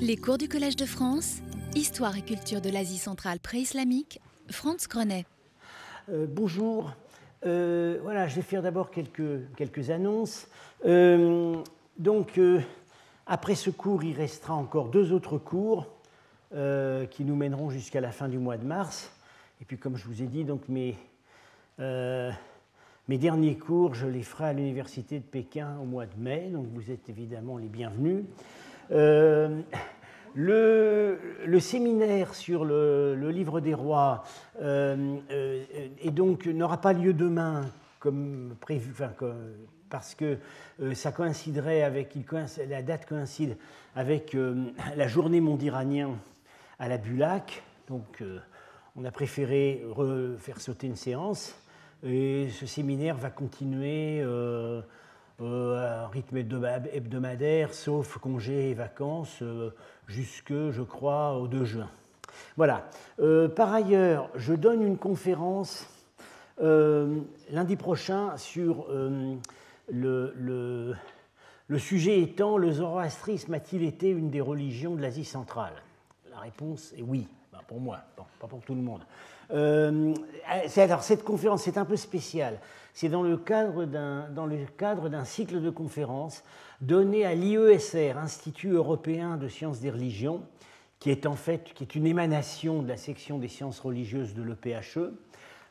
Les cours du Collège de France, Histoire et culture de l'Asie centrale pré-islamique, Franz Grenet. Euh, bonjour. Euh, voilà, je vais faire d'abord quelques, annonces. Euh, donc, après ce cours, il restera encore deux autres cours qui nous mèneront jusqu'à la fin du mois de mars. Et puis, comme je vous ai dit, donc mes, mes derniers cours, je les ferai à l'Université de Pékin au mois de mai. Donc, vous êtes évidemment les bienvenus. Le, séminaire sur le, livre des rois euh, euh, et donc n'aura pas lieu demain comme prévu, parce que euh, ça coïnciderait avec, la date coïncide avec la journée mondiranien à la Bulac. Donc on a préféré faire sauter une séance. Et ce séminaire va continuer un rythme hebdomadaire, sauf congés et vacances jusque, je crois, au 2 juin. Voilà. Euh, par ailleurs, je donne une conférence euh, lundi prochain sur euh, le, le, sujet étant le zoroastrisme a-t-il été une des religions de l'Asie centrale? La réponse est oui, pour moi, pas pour tout le monde. alors cette conférence c'est un peu spécial. C'est dans le cadre d'un cycle de conférences donné à l'IESR, Institut européen de sciences des religions, qui est en fait une émanation de la section des sciences religieuses de l'EPHE.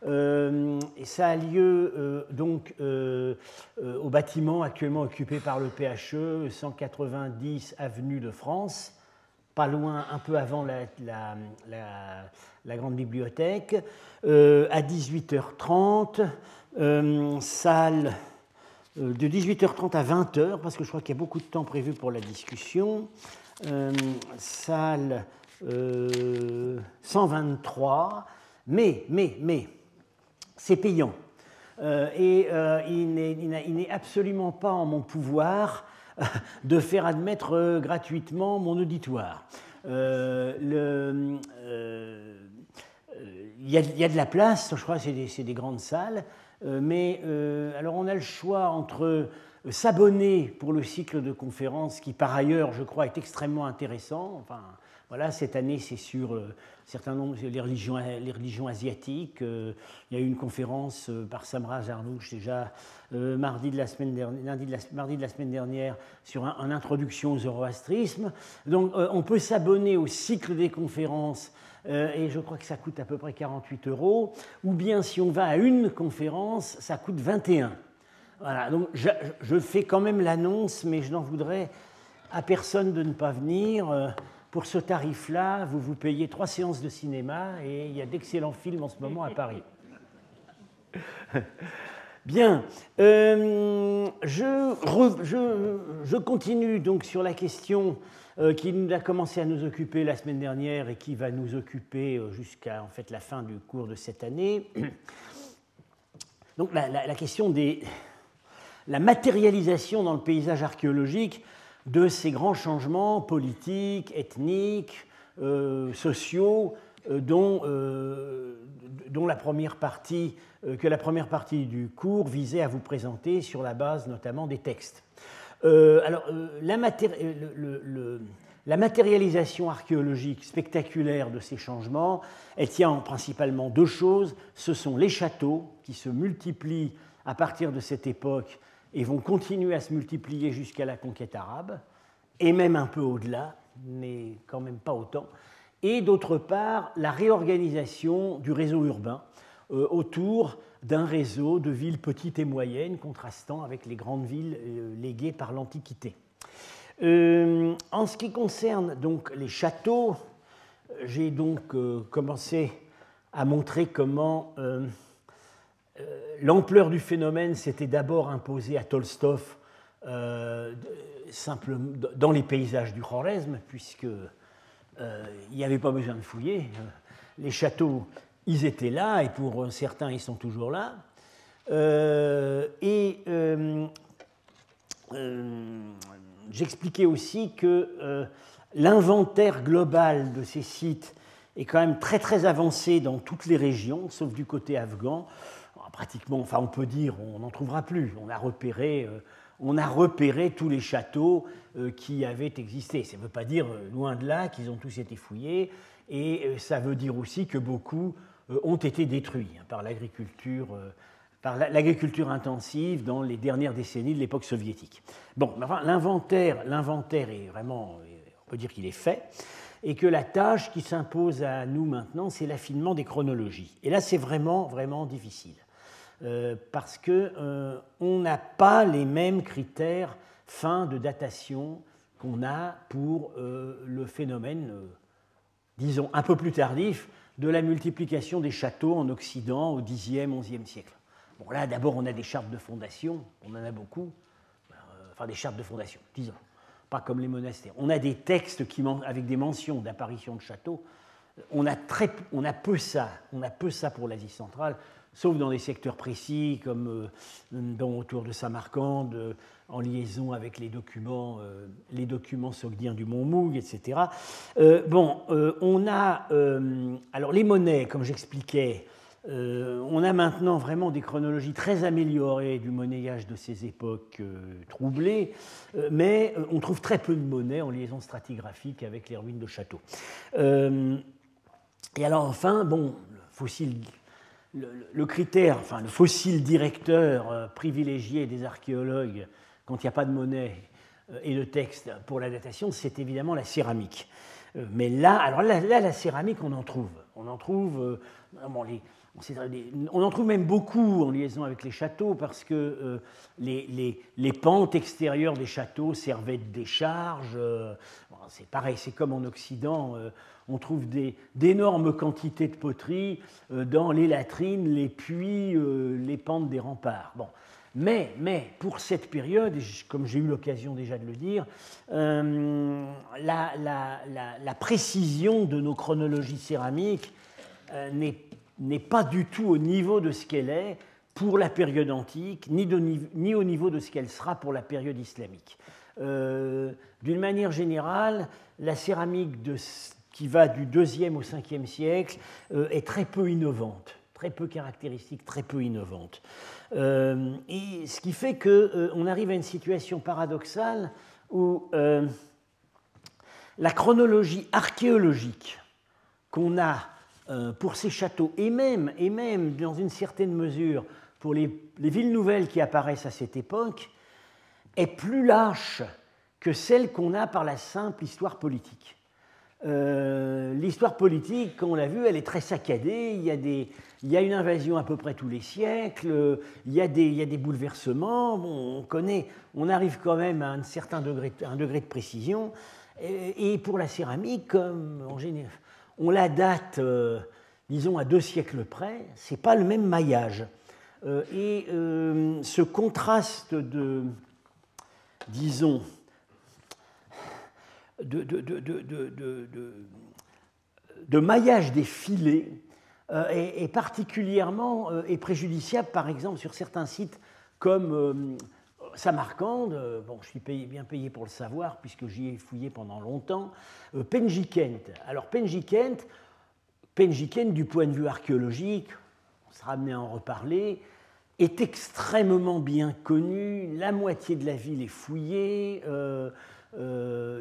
Euh, ça a lieu euh, donc euh, au bâtiment actuellement occupé par le PHE, 190 avenue de France, pas loin, un peu avant la, la grande bibliothèque, à 18h30, salle euh, de 18h30 à 20h, parce que je crois qu'il y a beaucoup de temps prévu pour la discussion. Euh, salle 123, euh, mais, mais, mais, c'est payant. et il n'est absolument pas en mon pouvoir de faire admettre gratuitement mon auditoire. il, y a, de la place, je crois que c'est des, grandes salles, euh, mais euh, alors on a le choix entre euh, s'abonner pour le cycle de conférences qui par ailleurs je crois est extrêmement intéressant. Enfin, voilà, cette année c'est sur certains nombres les religions, les religions asiatiques. il y a eu une conférence par Samra Zarnouch déjà mardi, de la semaine dernière, de la, mardi de la semaine dernière sur une introduction au zoroastrisme. Donc on peut s'abonner au cycle des conférences euh, et je crois que ça coûte à peu près 48 euros, ou bien si on va à une conférence, ça coûte 21. Voilà, donc je, fais quand même l'annonce, mais je n'en voudrais à personne de ne pas venir. Euh, pour ce tarif-là, vous vous payez trois séances de cinéma et il y a d'excellents films en ce moment à Paris. Bien, euh, je, je, je, continue donc sur la question euh, qui a commencé à nous occuper la semaine dernière et qui va nous occuper euh, jusqu'à fait, la fin du cours de cette année. Donc la, question de la matérialisation dans le paysage archéologique de ces grands changements politiques, ethniques, euh, sociaux, que la première partie du cours visait à vous présenter sur la base notamment des textes. Euh, alors, euh, euh, la, matérialisation archéologique spectaculaire de ces changements, elle tient en principalement deux choses. Ce sont les châteaux qui se multiplient à partir de cette époque et vont continuer à se multiplier jusqu'à la conquête arabe, et même un peu au-delà, mais quand même pas autant. Et d'autre part, la réorganisation du réseau urbain autour d'un réseau de villes petites et moyennes, contrastant avec les grandes villes euh, léguées par l'Antiquité. Euh, en ce qui concerne donc les châteaux, j'ai donc euh, commencé à montrer comment l'ampleur du phénomène s'était d'abord imposée à Tolstov dans les paysages du Khwarezm, puisque il n'y avait pas besoin de fouiller. Les châteaux ils étaient là, et pour certains, ils sont toujours là. Euh, et euh, euh, j'expliquais aussi que l'inventaire global de ces sites est quand même très très avancé dans toutes les régions, sauf du côté afghan. Pratiquement, enfin on peut dire, on n'en trouvera plus. On a repéré on a repéré tous les châteaux qui avaient existé. Ça ne veut pas dire, loin de là, qu'ils ont tous été fouillés, et ça veut dire aussi que beaucoup ont été détruits hein, par l'agriculture par l'agriculture intensive dans les dernières décennies de l'époque soviétique. Bon, l'inventaire, l'inventaire est vraiment, on peut dire qu'il est fait, et que la tâche qui s'impose à nous maintenant, c'est l'affinement des chronologies. Et là, c'est vraiment, vraiment difficile, euh, parce qu'on euh, n'a pas les mêmes critères fins de datation qu'on a pour euh, le phénomène, disons, un peu plus tardif de la multiplication des châteaux en Occident au Xe, XIe siècle. Bon, là, d'abord, on a des chartes de fondation, on en a beaucoup, euh, enfin des chartes de fondation, disons, pas comme les monastères. On a des textes qui, avec des mentions d'apparition de châteaux. On a, très, on a peu ça, on a peu ça pour l'Asie centrale, sauf dans des secteurs précis comme euh, autour de Samarcande, euh, en liaison avec les documents, les documents sogdiens du Mont Moug, etc. bon, on a alors les monnaies, comme j'expliquais, euh, on a maintenant vraiment des chronologies très améliorées du monnayage de ces époques euh, troublées, euh, mais on trouve très peu de monnaie en liaison stratigraphique avec les ruines de châteaux. et alors enfin, bon, le fossile, le, critère, enfin le fossile directeur privilégié des archéologues quand il n'y a pas de monnaie et de texte pour la datation, c'est évidemment la céramique. mais là, alors là, la céramique, on en trouve. On en trouve. Bon, les, on en trouve même beaucoup en liaison avec les châteaux parce que euh, les, pentes extérieures des châteaux servaient de décharge. Euh, c'est pareil, c'est comme en Occident, euh, on trouve d'énormes quantités de poteries dans les latrines, les puits, les pentes des remparts. Bon. Mais, mais, pour cette période, comme j'ai eu l'occasion déjà de le dire, la, précision de nos chronologies céramiques n'est pas du tout au niveau de ce qu'elle est pour la période antique, ni, au niveau de ce qu'elle sera pour la période islamique. Euh, d'une manière générale, la céramique qui va du 2e au 5e siècle euh, est très peu innovante, très peu caractéristique, très peu innovante. Euh, et ce qui fait qu'on arrive à une situation paradoxale où la chronologie archéologique qu'on a pour ces châteaux, et même, et même dans une certaine mesure pour les, villes nouvelles qui apparaissent à cette époque, est plus lâche que celle qu'on a par la simple histoire politique. Euh, l'histoire politique, comme on l'a vu, elle est très saccadée. Il y, a une invasion à peu près tous les siècles. Il y a des, bouleversements. On arrive quand même à un certain degré, de précision. Et, pour la céramique, comme en général, on la date, euh, disons, à deux siècles près, ce n'est pas le même maillage. Euh, et ce contraste de, disons, de, maillage des filets est, particulièrement est préjudiciable, par exemple, sur certains sites comme Samarcande, euh, bon, je suis bien payé pour le savoir puisque j'y ai fouillé pendant longtemps, euh, Penjikent. Alors Penjikent, Penjikent du point de vue archéologique, on sera amené à en reparler, est extrêmement bien connu, la moitié de la ville est fouillée, euh,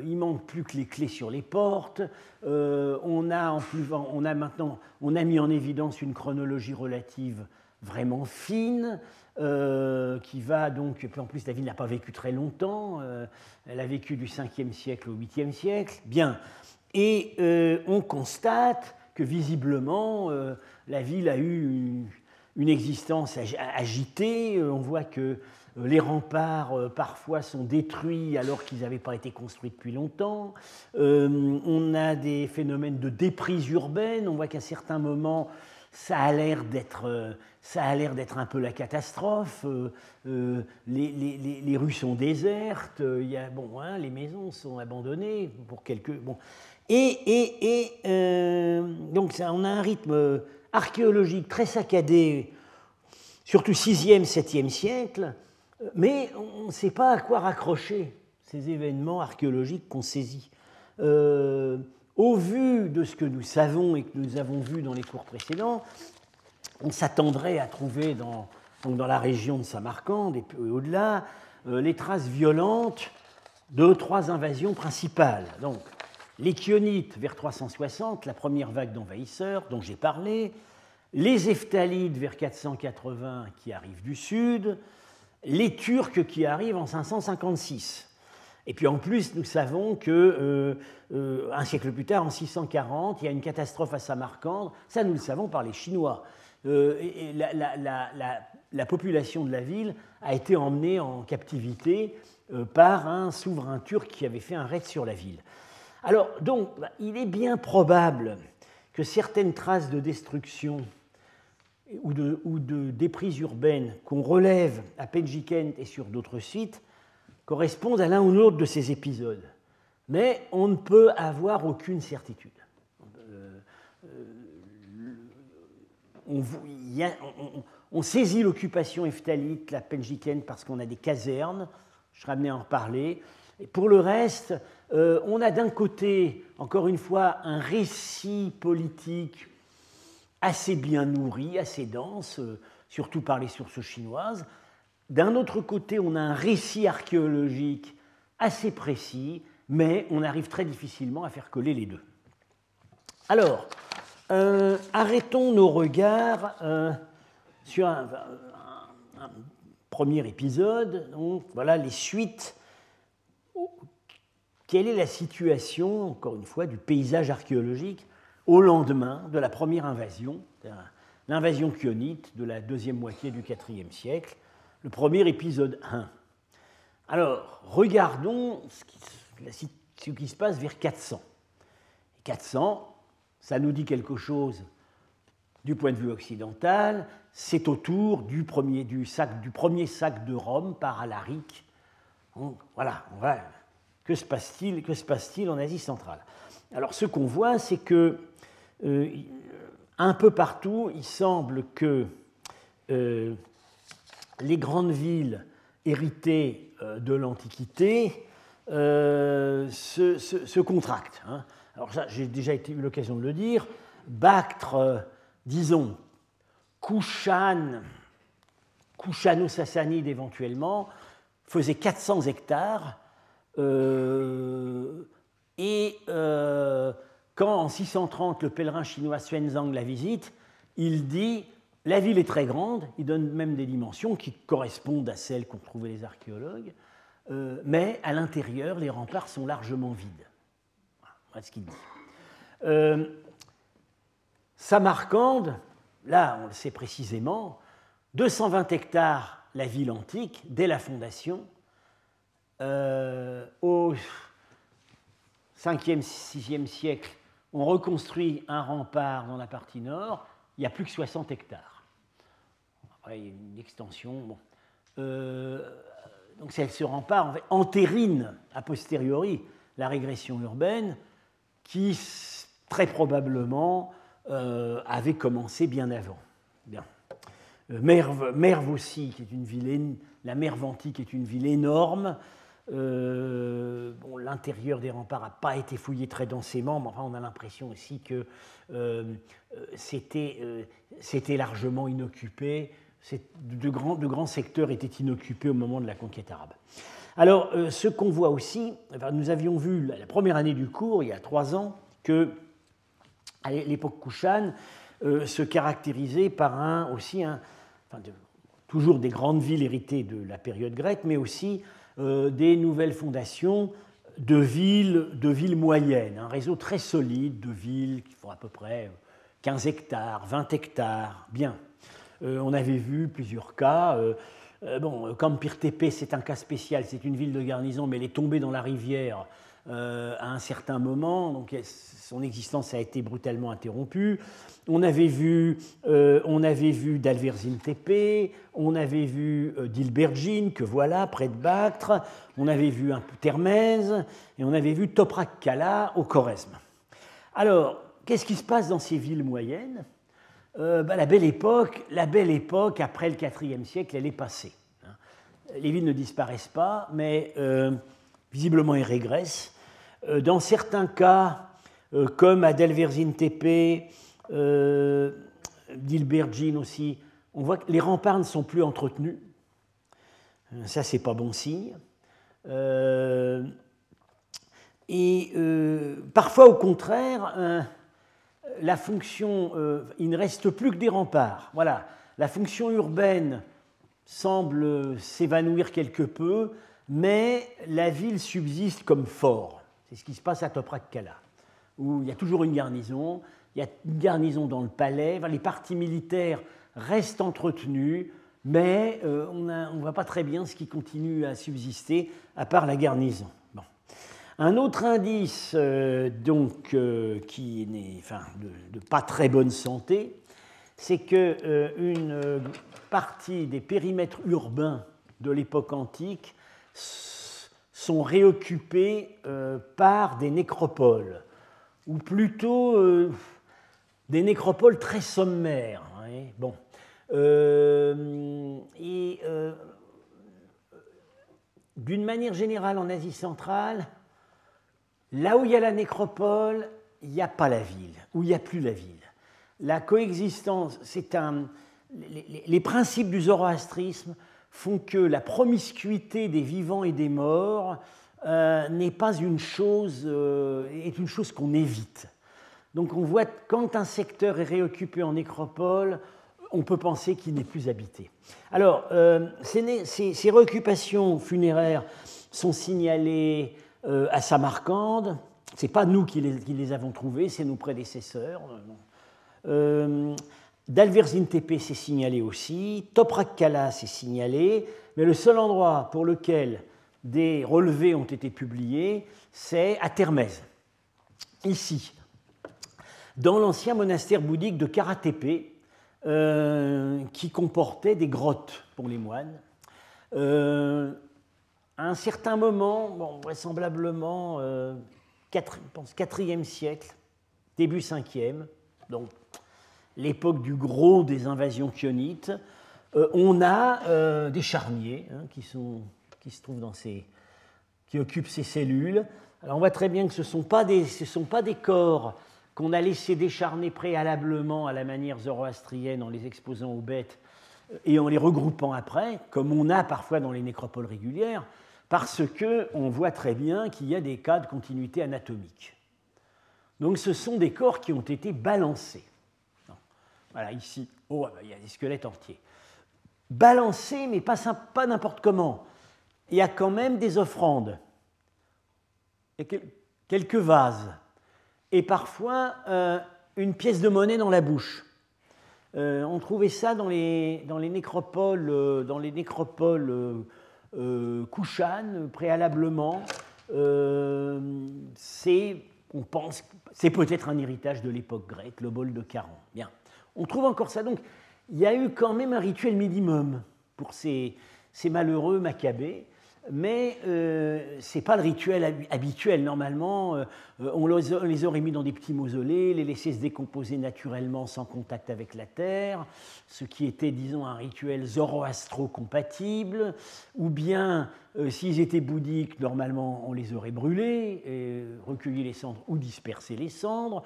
il manque plus que les clés sur les portes, on, a en plus, on a maintenant on a mis en évidence une chronologie relative vraiment fine, euh, qui va donc, en plus la ville n'a pas vécu très longtemps, euh, elle a vécu du 5e siècle au 8e siècle, bien, et euh, on constate que visiblement la ville a eu une, existence agitée, on voit que les remparts parfois sont détruits alors qu'ils n'avaient pas été construits depuis longtemps, on a des phénomènes de déprise urbaine, on voit qu'à certains moments ça a l'air d'être ça a l'air d'être un peu la catastrophe. Euh, euh, les, rues sont désertes, euh, il y a, bon, hein, les maisons sont abandonnées pour quelques. Bon. Et, et, donc, on a un rythme archéologique très saccadé, surtout 6e, 7e siècle, mais on ne sait pas à quoi raccrocher ces événements archéologiques qu'on saisit. au vu de ce que nous savons et que nous avons vu dans les cours précédents, on s'attendrait à trouver dans, la région de Samarcande et au-delà les traces violentes de trois invasions principales. Les Chionites vers 360, la première vague d'envahisseurs dont j'ai parlé, les Eftalides vers 480 qui arrivent du sud, les Turcs qui arrivent en 556. Et puis en plus, nous savons que euh, euh, siècle plus tard, en 640, il y a une catastrophe à Samarcande. Ça, nous le savons par les Chinois. Euh, la, population de la ville a été emmenée en captivité par un souverain turc qui avait fait un raid sur la ville. Alors, donc, il est bien probable que certaines traces de destruction ou de, ou de déprises urbaines qu'on relève à Penjikent et sur d'autres sites correspondent à l'un ou l'autre de ces épisodes. Mais on ne peut avoir aucune certitude. Euh, euh, on, saisit l'occupation eftalite, la Penjikent, parce qu'on a des casernes, je serai amené à en reparler. Pour le reste, euh, on a d'un côté, encore une fois, un récit politique assez bien nourri, assez dense, euh, surtout par les sources chinoises. D'un autre côté, on a un récit archéologique assez précis, mais on arrive très difficilement à faire coller les deux. Alors, euh, arrêtons nos regards sur un, premier épisode. Donc, voilà les suites. Quelle est la situation, encore une fois, du paysage archéologique au lendemain de la première invasion, l'invasion kionite de la deuxième moitié du IVe siècle, le premier épisode 1. Alors, regardons ce qui, se passe vers 400. 400, ça nous dit quelque chose du point de vue occidental, c'est autour du premier, du, sac, premier sac de Rome par Alaric. voilà, que se passe-t-il en Asie centrale? Alors, ce qu'on voit, c'est que euh, un peu partout, il semble que euh, les grandes villes héritées euh, de l'Antiquité se, contractent. Hein. Alors ça, j'ai déjà eu l'occasion de le dire. Bactre, disons, Kushan, Kushano-Sassanide éventuellement, faisait 400 hectares et quand en 630 le pèlerin chinois Xuanzang la visite, il dit la ville est très grande, il donne même des dimensions qui correspondent à celles qu'ont trouvées les archéologues, euh, mais à l'intérieur, les remparts sont largement vides. Voilà ce qu'il dit. Euh, Samarcande, là on le sait précisément, 220 hectares la ville antique dès la fondation. Euh, au 5e, 6e siècle, on reconstruit un rempart dans la partie nord, il y a plus que 60 hectares. Après, il y a une extension. Bon. Euh, donc ce rempart en entérine a posteriori la régression urbaine qui très probablement euh, avait commencé bien avant. Bien. Euh, Merve, aussi, qui est une ville, la Merve antique est une ville énorme, euh, L'intérieur des remparts n'a pas été fouillé très densément, mais enfin, on a l'impression aussi que euh, euh, c'était largement inoccupé. De grands, secteurs étaient inoccupés au moment de la conquête arabe. Alors, ce qu'on voit aussi, nous avions vu la première année du cours, il y a trois ans, que l'époque Kushan se caractérisait par un, aussi un, toujours des grandes villes héritées de la période grecque, mais aussi des nouvelles fondations de villes, de villes moyennes, un réseau très solide de villes qui font à peu près 15 hectares, 20 hectares, bien. Euh, on avait vu plusieurs cas. Euh, bon, comme Pirtepe, c'est un cas spécial, c'est une ville de garnison, mais elle est tombée dans la rivière à un certain moment, donc son existence a été brutalement interrompue. On avait vu, euh, on avait vu d'Alverzine Tepe, on avait vu euh, d'Ilbergine, que voilà, près de Bactre, on avait vu un peu Termèse, et on avait vu Toprak Kala au Choresme. Alors, qu'est-ce qui se passe dans ces villes moyennes? Euh, bah, la, belle époque, la belle époque, après le IVe siècle, elle est passée. Les villes ne disparaissent pas, mais visiblement elles régressent. dans certains cas, comme à Delverzine Tepe, euh, d'Ilbergine aussi, on voit que les remparts ne sont plus entretenus. Ça, c'est pas bon signe. et parfois, au contraire, la fonction, il ne reste plus que des remparts. Voilà, la fonction urbaine semble s'évanouir quelque peu, mais la ville subsiste comme fort. C'est ce qui se passe à Toprakkala, où il y a toujours une garnison, il y a une garnison dans le palais, les partis militaires restent entretenus, mais euh, on ne voit pas très bien ce qui continue à subsister, à part la garnison. Un autre indice euh, donc, euh, qui n'est enfin, de, de, pas très bonne santé, c'est qu'une partie des périmètres urbains de l'époque antique sont réoccupés euh, par des nécropoles, ou plutôt euh, des nécropoles très sommaires. Hein, bon. Euh, et d'une manière générale, en Asie centrale, là où il y a la nécropole, il n'y a pas la ville, où il n'y a plus la ville. La coexistence, c'est un. Les, principes du zoroastrisme font que la promiscuité des vivants et des morts euh, n'est pas une chose, euh, est une chose qu'on évite. Donc on voit quand un secteur est réoccupé en nécropole, on peut penser qu'il n'est plus habité. Alors, euh, ces, ces, réoccupations funéraires sont signalées à Samarcande. Ce n'est pas nous qui les, qui les, avons trouvées, c'est nos prédécesseurs. Dalverzin Tepe s'est signalé aussi, Toprak Kala s'est signalé, mais le seul endroit pour lequel des relevés ont été publiés, c'est à Termez, ici, dans l'ancien monastère bouddhique de Karatepe, euh, qui comportait des grottes pour les moines. Euh, à un certain moment, vraisemblablement, euh, 4, je pense 4e siècle, début 5e, donc l'époque du gros des invasions chionites, euh, on a euh, des charniers hein, qui, sont, qui, se trouvent dans ces, qui occupent ces cellules. Alors on voit très bien que ce ne sont, pas des, ce sont pas des corps qu'on a laissés décharner préalablement à la manière zoroastrienne en les exposant aux bêtes euh, et en les regroupant après, comme on a parfois dans les nécropoles régulières, parce qu'on voit très bien qu'il y a des cas de continuité anatomique. Donc ce sont des corps qui ont été balancés. Voilà, ici, oh, il y a des squelettes entiers. Balancés, mais pas, n'importe comment. Il y a quand même des offrandes, quelques vases, et parfois euh, une pièce de monnaie dans la bouche. Euh, on trouvait ça dans les, nécropoles, euh, dans les nécropoles Kushan, préalablement. c'est, on pense, c'est peut-être un héritage de l'époque grecque, le bol de Caron. Bien. On trouve encore ça. Donc, il y a eu quand même un rituel minimum pour ces, malheureux macabées, mais euh, ce n'est pas le rituel habituel. Normalement, euh, on, les, aurait mis dans des petits mausolées, les laisser se décomposer naturellement sans contact avec la terre, ce qui était, disons, un rituel zoroastro-compatible, ou bien, euh, s'ils étaient bouddhiques, normalement, on les aurait brûlés, recueilli les cendres ou dispersé les cendres.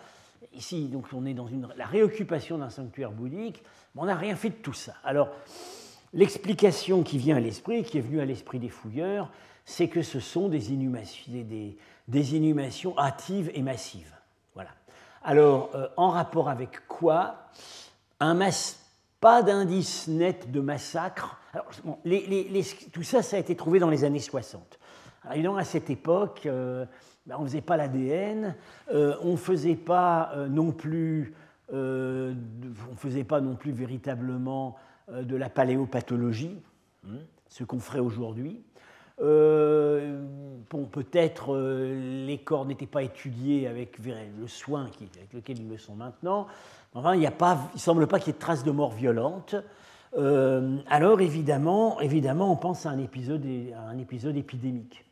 Ici, donc, on est dans la réoccupation d'un sanctuaire bouddhique, mais on n'a rien fait de tout ça. Alors, l'explication qui vient à l'esprit, qui est venue à l'esprit des fouilleurs, c'est que ce sont des inhumations, des, hâtives et massives. Voilà. Alors, euh, en rapport avec quoi? Pas d'indice net de massacre. Tout ça, ça a été trouvé dans les années 60. Alors, évidemment, à cette époque, euh, ben, on ne faisait pas l'ADN, euh, on ne faisait pas euh, non plus, euh, non plus véritablement de la paléopathologie, hein, ce qu'on ferait aujourd'hui. peut-être les corps n'étaient pas étudiés avec le soin avec lequel ils le sont maintenant. Enfin, il ne semble pas qu'il y ait de traces de mort violente. alors évidemment, évidemment, on pense à un épisode, à un épisode épidémique.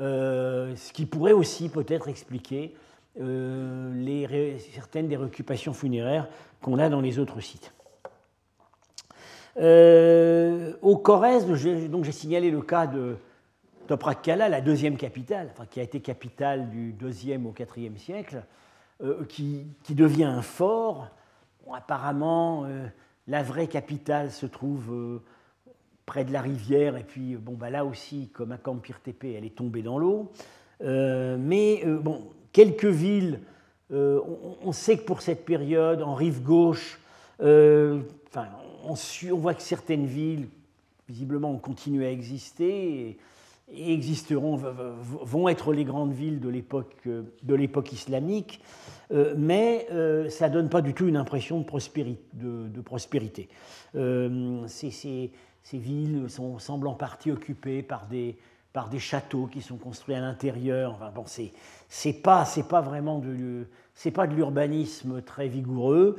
Euh, ce qui pourrait aussi peut-être expliquer euh, certaines des réoccupations funéraires qu'on a dans les autres sites. Euh, au Corrèze, j'ai signalé le cas de Toprakkala, la deuxième capitale, qui a été capitale du deuxième au IVe siècle, qui, qui, devient un fort. apparemment, la vraie capitale se trouve près de la rivière, et puis bon, bah, là aussi, comme à Kampir-Tepe, elle est tombée dans l'eau. mais bon, quelques villes, on, sait que pour cette période, en rive gauche, enfin, on, voit que certaines villes, visiblement, ont continué à exister. Et, existeront, vont être les grandes villes de l'époque islamique, euh, mais euh, ça ne donne pas du tout une impression de prospérité. De, prospérité. Euh, ces, villes sont, semblent en partie occupées par des, par des châteaux qui sont construits à l'intérieur. Enfin, bon, c'est pas, pas vraiment de, c'est pas de l'urbanisme très vigoureux,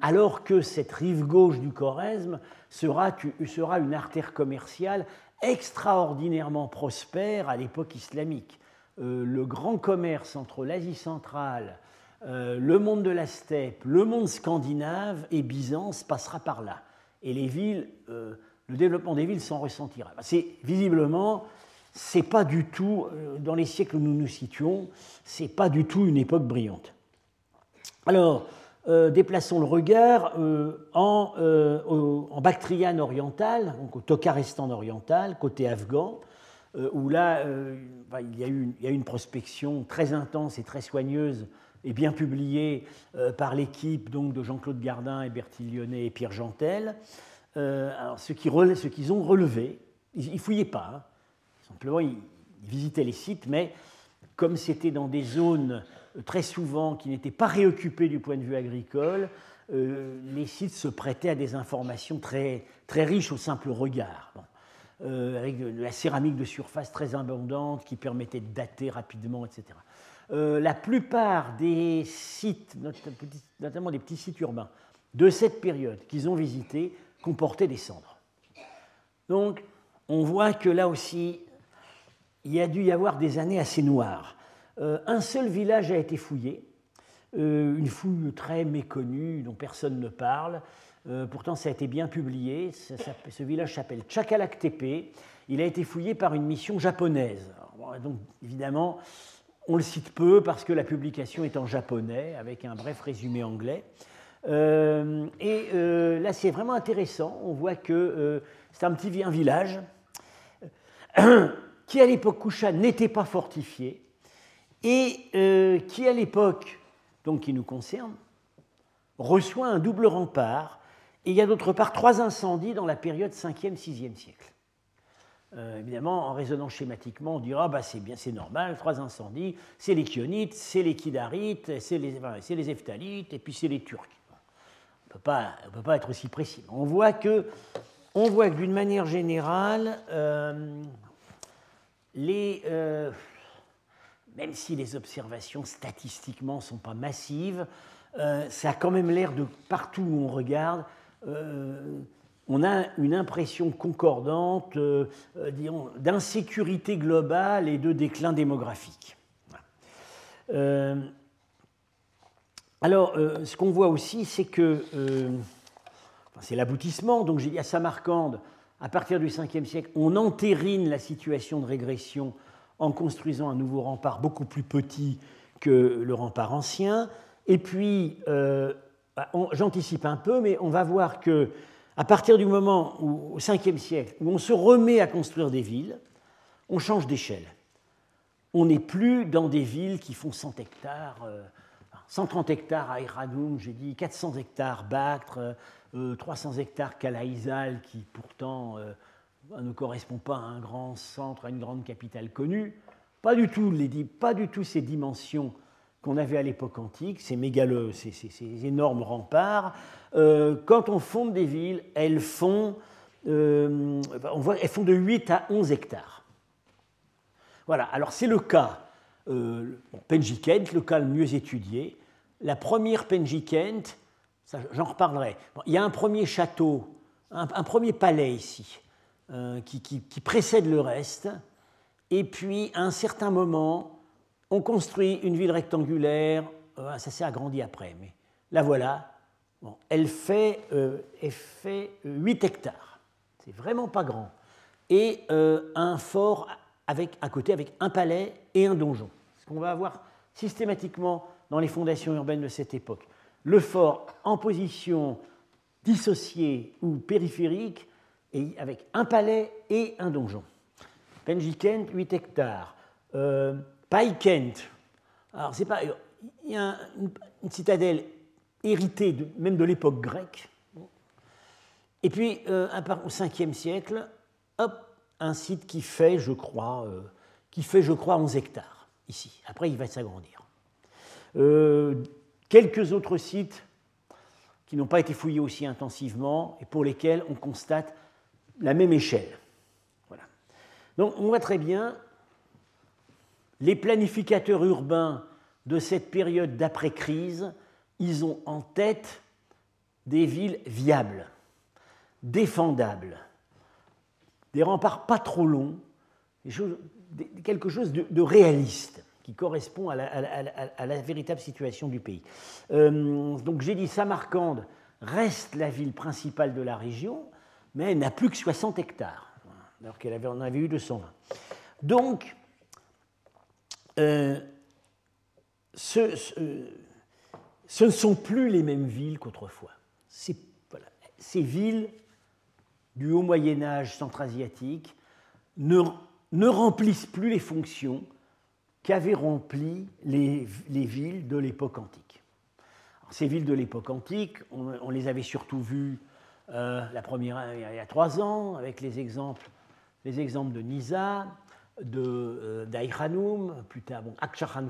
alors que cette rive gauche du Khorezm sera, sera une artère commerciale extraordinairement prospère à l'époque islamique. Euh, le grand commerce entre l'Asie centrale, euh, le monde de la steppe, le monde scandinave et Byzance passera par là. Et les villes, euh, le développement des villes s'en ressentira. C'est visiblement, c'est pas du tout, dans les siècles où nous nous situons, c'est pas du tout une époque brillante. Alors, déplaçons le regard en, Bactriane orientale, donc au Tokarestan oriental, côté afghan. Euh, où là, euh, bah, il, y a eu, une prospection très intense et très soigneuse et bien publiée euh, par l'équipe donc de Jean-Claude Gardin et Bertil Lyonnais et Pierre Jantel. alors, ce qu'ils ont relevé, ils ne fouillaient pas, hein. simplement ils, visitaient les sites, mais comme c'était dans des zones très souvent qui n'étaient pas réoccupées du point de vue agricole, les sites se prêtaient à des informations très, très riches au simple regard. Euh, avec de, la céramique de surface très abondante qui permettait de dater rapidement, etc. Euh, la plupart des sites, notamment des petits sites urbains, de cette période qu'ils ont visités, comportaient des cendres. Donc, on voit que là aussi, il y a dû y avoir des années assez noires. Euh, un seul village a été fouillé, une fouille très méconnue dont personne ne parle, euh, pourtant, ça a été bien publié. ce village s'appelle Chakalak Tepe. Il a été fouillé par une mission japonaise. donc, évidemment, on le cite peu parce que la publication est en japonais, avec un bref résumé anglais. Euh, et euh, là, c'est vraiment intéressant. On voit que c'est un petit village qui, à l'époque Kushan, n'était pas fortifié et qui, à l'époque, donc qui nous concerne, reçoit un double rempart et il y a d'autre part trois incendies dans la période 5e, 6e siècle. Euh, évidemment, en raisonnant schématiquement, on dira bah, c'est bien, c'est normal, trois incendies, c'est les Kionites, c'est les Kidarites, c'est les, c'est les Eftalites, et puis c'est les Turcs. On ne peut pas être aussi précis. On voit que, on voit que d'une manière générale, euh, les, euh, même si les observations statistiquement sont pas massives, ça a quand même l'air de, partout où on regarde, on a une impression concordante euh, euh, d'insécurité globale et de déclin démographique. alors, ce qu'on voit aussi, c'est que c'est l'aboutissement. Donc, j'ai dit à Samarcande, à partir du 5e siècle, on entérine la situation de régression en construisant un nouveau rempart beaucoup plus petit que le rempart ancien. Et puis, bah, j'anticipe un peu, mais on va voir que à partir du moment où, au 5e siècle, où on se remet à construire des villes, on change d'échelle. On n'est plus dans des villes qui font 100 hectares, 130 euh, hectares à Iranoum, j'ai dit 400 hectares Bactre, 300 euh, hectares Calaïsal, qui pourtant euh, ne correspond pas à un grand centre, à une grande capitale connue. Pas du tout, les, pas du tout ces dimensions qu'on avait à l'époque antique, ces mégalos, ces, énormes remparts, euh, quand on fonde des villes, elles font, euh, on voit, elles font de 8 à 11 hectares. Voilà, alors c'est le cas euh, Penjikent, le cas le mieux étudié. La première Penjikent, j'en reparlerai. il y a un premier château, un, premier palais ici, euh, qui, précède le reste. Et puis, à un certain moment, on construit une ville rectangulaire, euh, ça s'est agrandi après, mais la voilà. elle, fait, euh, fait 8 hectares, c'est vraiment pas grand. Et euh, un fort avec, à côté avec un palais et un donjon. Ce qu'on va avoir systématiquement dans les fondations urbaines de cette époque. Le fort en position dissociée ou périphérique et avec un palais et un donjon. Penjikent, 8 hectares. Euh, Paikent, alors c'est pas. Il y a une, citadelle héritée même de l'époque grecque. Et puis, euh, au 5e siècle, hop, un site qui fait, je crois, euh, qui fait, je crois, 11 hectares, ici. Après, il va s'agrandir. Euh, quelques autres sites qui n'ont pas été fouillés aussi intensivement et pour lesquels on constate la même échelle. Voilà. Donc, on voit très bien les planificateurs urbains de cette période d'après-crise, ils ont en tête des villes viables, défendables, des remparts pas trop longs, quelque chose de, réaliste qui correspond à la, véritable situation du pays. Euh, donc j'ai dit Samarcande reste la ville principale de la région, mais elle n'a plus que 60 hectares, alors qu'elle en avait eu 220. Donc, euh, ce, ne sont plus les mêmes villes qu'autrefois. Ces, villes du haut Moyen Âge centra-asiatique ne, remplissent plus les fonctions qu'avaient remplies les, les, villes de l'époque antique. ces villes de l'époque antique, on, les avait surtout vues euh, la première il y a trois ans avec les exemples, les exemples de Nisa, de euh, plus tard bon,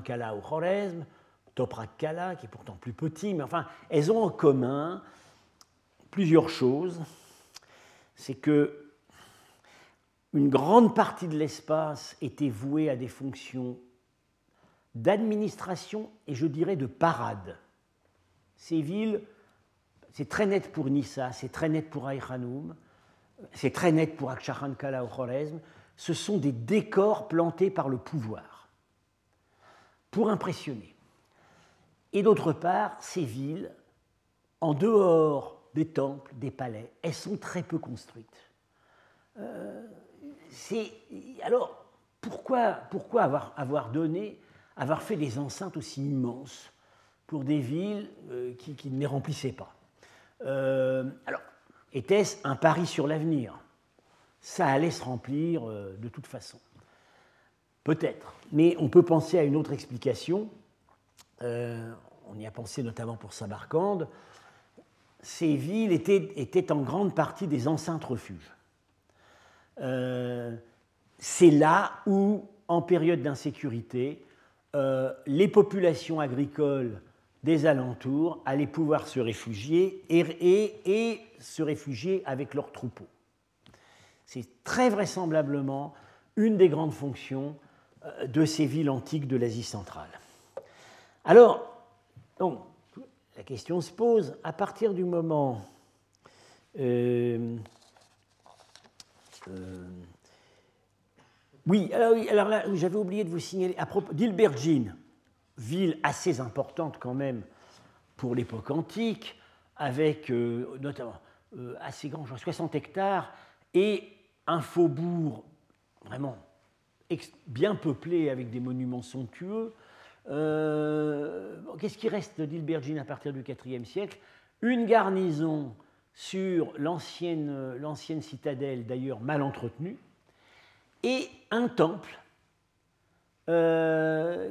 Kala ou Khorezm, Toprak Kala, qui est pourtant plus petit, mais enfin, elles ont en commun plusieurs choses c'est que une grande partie de l'espace était vouée à des fonctions d'administration et je dirais de parade. Ces villes, c'est très net pour Nissa, c'est très net pour Aïkhanoum, c'est très net pour Kala ou Khorezm, ce sont des décors plantés par le pouvoir pour impressionner. Et d'autre part, ces villes, en dehors des temples, des palais. Elles sont très peu construites. Euh, alors, pourquoi, avoir, donné, avoir fait des enceintes aussi immenses pour des villes euh, qui, ne les remplissaient pas? Euh, Alors, était-ce un pari sur l'avenir? Ça allait se remplir de toute façon. Peut-être. Mais on peut penser à une autre explication. on y a pensé notamment pour Samarcande ces villes étaient, en grande partie des enceintes refuges. Euh, c'est là où, en période d'insécurité, euh, les populations agricoles des alentours allaient pouvoir se réfugier et, se réfugier avec leurs troupeaux. C'est très vraisemblablement une des grandes fonctions euh, de ces villes antiques de l'Asie centrale. Alors, donc, la question se pose à partir du moment euh, euh, oui, alors, là, j'avais oublié de vous signaler, à propos d'Ilbergine, ville assez importante quand même pour l'époque antique, avec notamment assez grand, genre 60 hectares, et un faubourg vraiment bien peuplé avec des monuments somptueux, euh, qu'est-ce qui reste d'Ilbergine à partir du IVe siècle? Une garnison sur l'ancienne citadelle, d'ailleurs mal entretenue, et un temple, euh,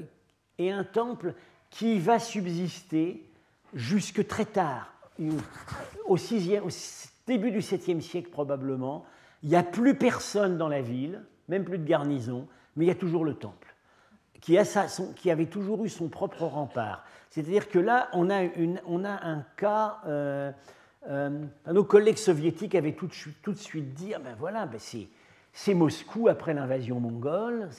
et un temple qui va subsister jusque très tard, au, début du 7e siècle probablement. Il n'y a plus personne dans la ville, même plus de garnison, mais il y a toujours le temple qui, avait toujours eu son propre rempart. C'est-à-dire que là, on a, un cas. Euh, euh, nos collègues soviétiques avaient tout, de suite dit ah ben voilà, ben c'est Moscou après l'invasion mongole.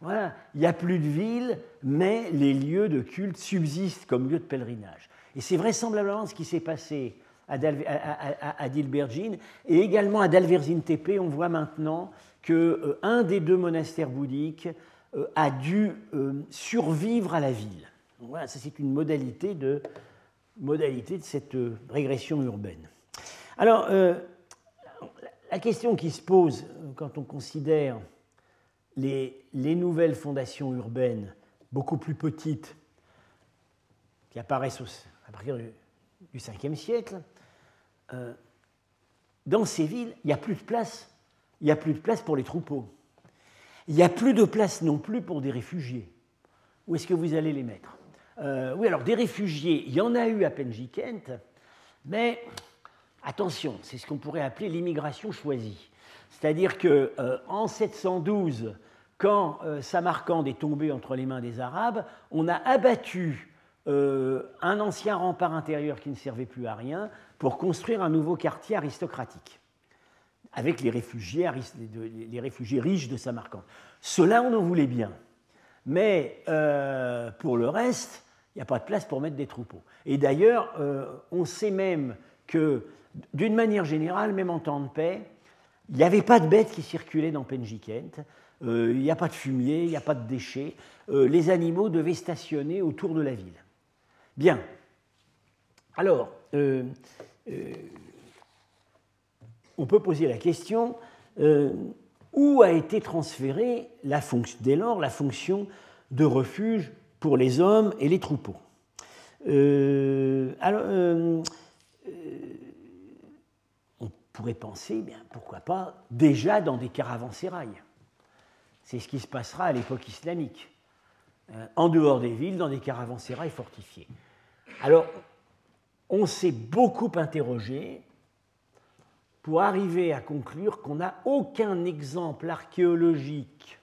Voilà, il n'y a plus de villes, mais les lieux de culte subsistent comme lieux de pèlerinage. Et c'est vraisemblablement ce qui s'est passé à, Dilbergine et également à Dalverzine Tepe. On voit maintenant que euh, des deux monastères bouddhiques euh, a dû euh, survivre à la ville. voilà, ça c'est une modalité de, cette régression urbaine. Alors, la question qui se pose quand on considère les, les, nouvelles fondations urbaines beaucoup plus petites qui apparaissent à partir du, du 5e siècle, dans ces villes, il n'y a plus de place. Il n'y a plus de place pour les troupeaux. Il n'y a plus de place non plus pour des réfugiés. Où est-ce que vous allez les mettre? Euh, Oui, alors des réfugiés, il y en a eu à Penjikent, mais attention, c'est ce qu'on pourrait appeler l'immigration choisie. C'est-à-dire qu'en en 712, quand Samarcande est tombé entre les mains des Arabes, on a abattu euh, un ancien rempart intérieur qui ne servait plus à rien pour construire un nouveau quartier aristocratique, avec les réfugiés, riches de Samarcande. Cela, on en voulait bien. Mais euh, pour le reste, il n'y a pas de place pour mettre des troupeaux. Et d'ailleurs, euh, on sait même que, d'une manière générale, même en temps de paix, il n'y avait pas de bêtes qui circulaient dans Penjikent. il n'y a pas de fumier, il n'y a pas de déchets. les animaux devaient stationner autour de la ville. Bien. Alors, euh, euh, on peut poser la question euh, où a été transférée la dès lors la fonction de refuge pour les hommes et les troupeaux alors, on pourrait penser, bien, pourquoi pas, déjà dans des caravansérails. C'est ce qui se passera à l'époque islamique, en dehors des villes, dans des caravansérails fortifiés. Alors, on s'est beaucoup interrogé pour arriver à conclure qu'on n'a aucun exemple archéologique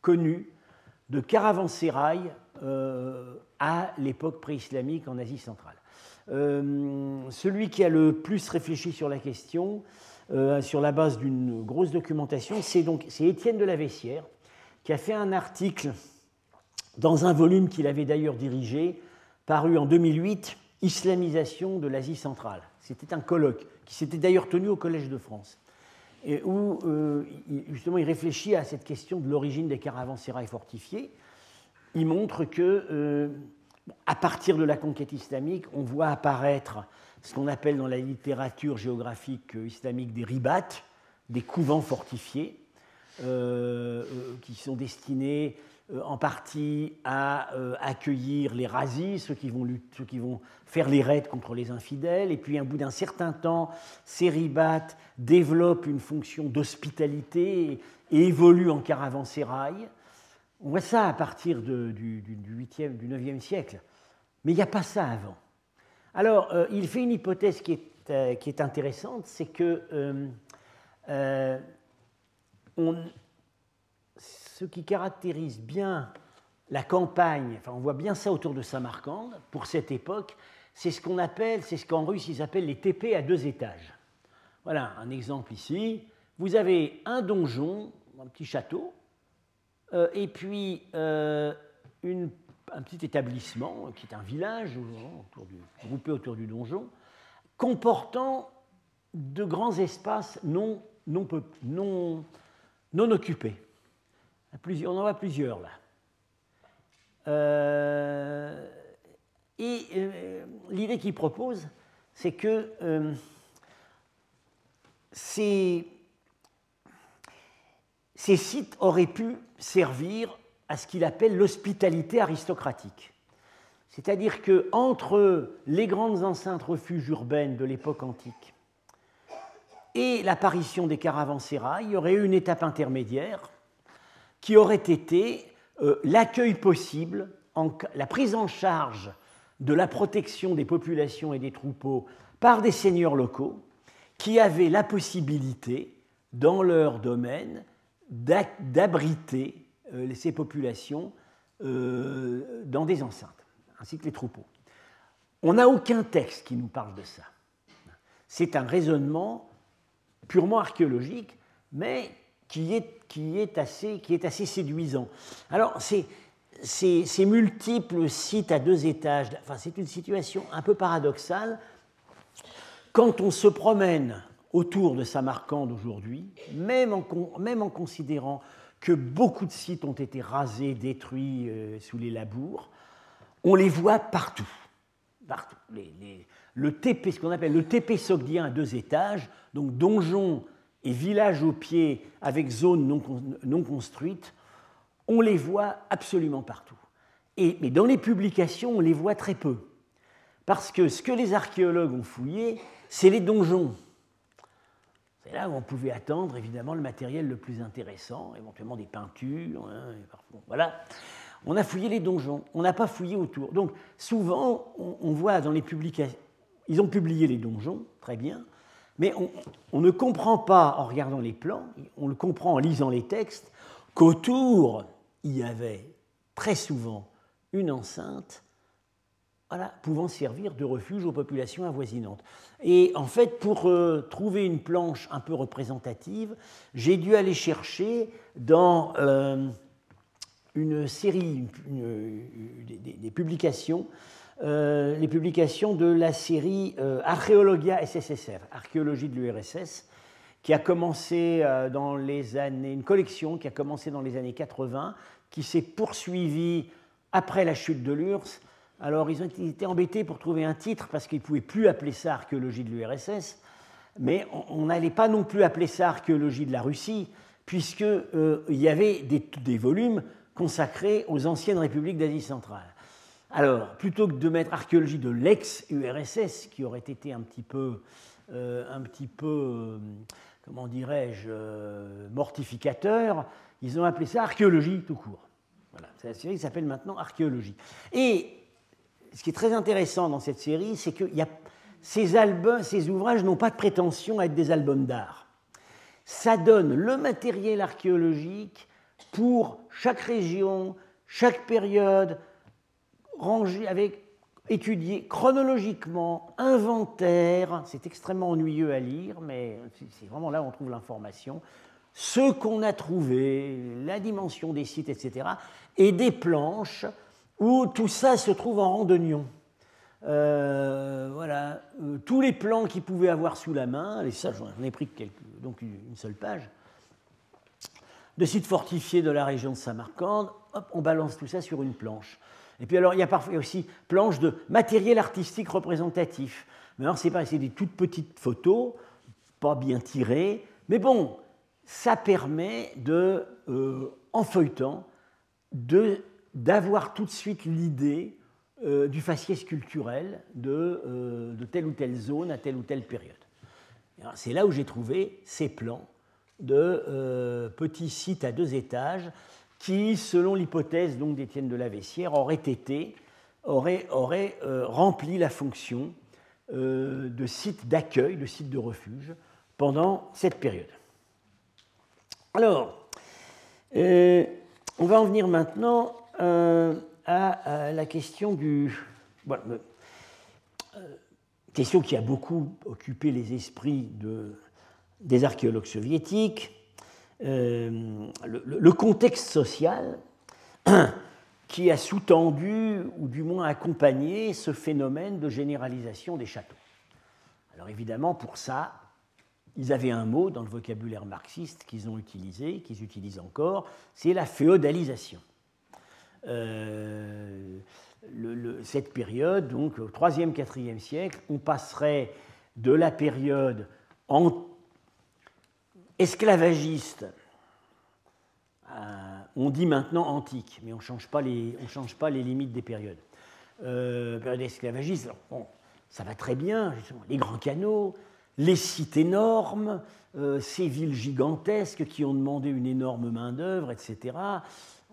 connu de caravansérail euh, à l'époque préislamique en Asie centrale. Euh, celui qui a le plus réfléchi sur la question, euh, sur la base d'une grosse documentation, c'est donc c'est Étienne de la Vessière, qui a fait un article dans un volume qu'il avait d'ailleurs dirigé paru en 2008, Islamisation de l'Asie centrale. C'était un colloque qui s'était d'ailleurs tenu au Collège de France, où euh, justement il réfléchit à cette question de l'origine des caravansérails fortifiés. Il montre que, euh, à partir de la conquête islamique, on voit apparaître ce qu'on appelle dans la littérature géographique islamique des ribats, des couvents fortifiés, euh, qui sont destinés euh, en partie à euh, accueillir les razis, ceux qui, vont faire les raids contre les infidèles, et puis, au bout d'un certain temps, ces ribats développent une fonction d'hospitalité et, évoluent en caravansérail. On voit ça à partir du, du, 8e, du 9e siècle, mais il n'y a pas ça avant. Alors, euh, il fait une hypothèse qui est, qui est intéressante, c'est que on, ce qui caractérise bien la campagne, enfin on voit bien ça autour de Samarcande pour cette époque, c'est ce qu'on appelle, c'est ce qu'en russe ils appellent les TP à deux étages. Voilà un exemple ici. Vous avez un donjon, un petit château, euh, et puis euh, un petit établissement qui est un village groupé autour du donjon, comportant de grands espaces non, non, occupés on en voit plusieurs là. Euh, et euh, l'idée qu'il propose, c'est que euh, ces, sites auraient pu servir à ce qu'il appelle l'hospitalité aristocratique. C'est-à-dire que entre les grandes enceintes refuges urbaines de l'époque antique et l'apparition des caravansérails, il y aurait eu une étape intermédiaire qui aurait été euh, l'accueil possible, la prise en charge de la protection des populations et des troupeaux par des seigneurs locaux qui avaient la possibilité, dans leur domaine, d'abriter euh, ces populations euh, dans des enceintes, ainsi que les troupeaux. On n'a aucun texte qui nous parle de ça. C'est un raisonnement purement archéologique, mais qui est, qui est, assez, qui est assez séduisant. Alors, ces, ces, multiples sites à deux étages, enfin, c'est une situation un peu paradoxale. Quand on se promène autour de Samarcande aujourd'hui, même en, même en considérant que beaucoup de sites ont été rasés, détruits euh, sous les labours, on les voit partout. partout. le TP, ce qu'on appelle le TP sogdien à deux étages, donc donjon et villages au pied avec zones non, construites, on les voit absolument partout. Mais dans les publications, on les voit très peu. Parce que ce que les archéologues ont fouillé, c'est les donjons. C'est là où on pouvait attendre évidemment le matériel le plus intéressant, éventuellement des peintures. Hein, voilà. On a fouillé les donjons, on n'a pas fouillé autour. Donc souvent, on, voit dans les publications, ils ont publié les donjons, très bien, mais on, ne comprend pas en regardant les plans, on le comprend en lisant les textes, qu'autour, il y avait très souvent une enceinte voilà, pouvant servir de refuge aux populations avoisinantes. Et en fait, pour euh, trouver une planche un peu représentative, j'ai dû aller chercher dans euh, une série, des, publications, euh, les publications de la série Archéologia SSSR, archéologie de l'URSS, qui a commencé dans les années, une collection qui a commencé dans les années 80, qui s'est poursuivie après la chute de l'URSS alors ils ont été embêtés pour trouver un titre parce qu'ils ne pouvaient plus appeler ça archéologie de l'URSS, mais on n'allait pas non plus appeler ça archéologie de la Russie, puisqu'il euh, y avait des, volumes consacrés aux anciennes républiques d'Asie centrale. Alors, plutôt que de mettre archéologie de l'ex-URSS, qui aurait été un petit peu, euh, un petit peu euh, comment dirais-je, mortificateur, ils ont appelé ça archéologie tout court. Voilà, c'est la série qui s'appelle maintenant archéologie. Et ce qui est très intéressant dans cette série, c'est que ces, albums, ces ouvrages n'ont pas de prétention à être des albums d'art. Ça donne le matériel archéologique pour chaque région, chaque période, rangé avec étudié chronologiquement, inventaire, c'est extrêmement ennuyeux à lire, mais c'est vraiment là où on trouve l'information, ce qu'on a trouvé, la dimension des sites, etc., et des planches où tout ça se trouve en rang euh, voilà, euh, tous les plans qu'ils pouvaient avoir sous la main, et ça j'en ai pris donc une seule page, de sites fortifiés de la région de Samarcande, hop, on balance tout ça sur une planche. Et puis alors il y a parfois aussi planches de matériel artistique représentatif. Mais alors c'est pas, c'est des toutes petites photos, pas bien tirées, mais bon, ça permet de, euh, en feuilletant, de d'avoir tout de suite l'idée euh, du faciès culturel euh, de, telle ou telle zone à telle ou telle période. C'est là où j'ai trouvé ces plans de petits sites à deux étages qui, selon l'hypothèse d'Étienne de la Vessière, auraient été, auraient, auraient rempli la fonction de site d'accueil, de site de refuge pendant cette période. Alors, on va en venir maintenant euh, à, la question du. Euh, question qui a beaucoup occupé les esprits de, des archéologues soviétiques. Euh, le, contexte social qui a sous-tendu, ou du moins accompagné, ce phénomène de généralisation des châteaux. Alors évidemment, pour ça, ils avaient un mot dans le vocabulaire marxiste qu'ils ont utilisé, qu'ils utilisent encore, c'est la féodalisation. Euh, cette période, donc au 3e, 4e siècle, on passerait de la période esclavagiste, on dit maintenant antique, mais on ne change, pas les, limites des périodes. Euh, période esclavagiste, ça va très bien, les grands canaux, les sites énormes, euh, ces villes gigantesques qui ont demandé une énorme main-d'œuvre, etc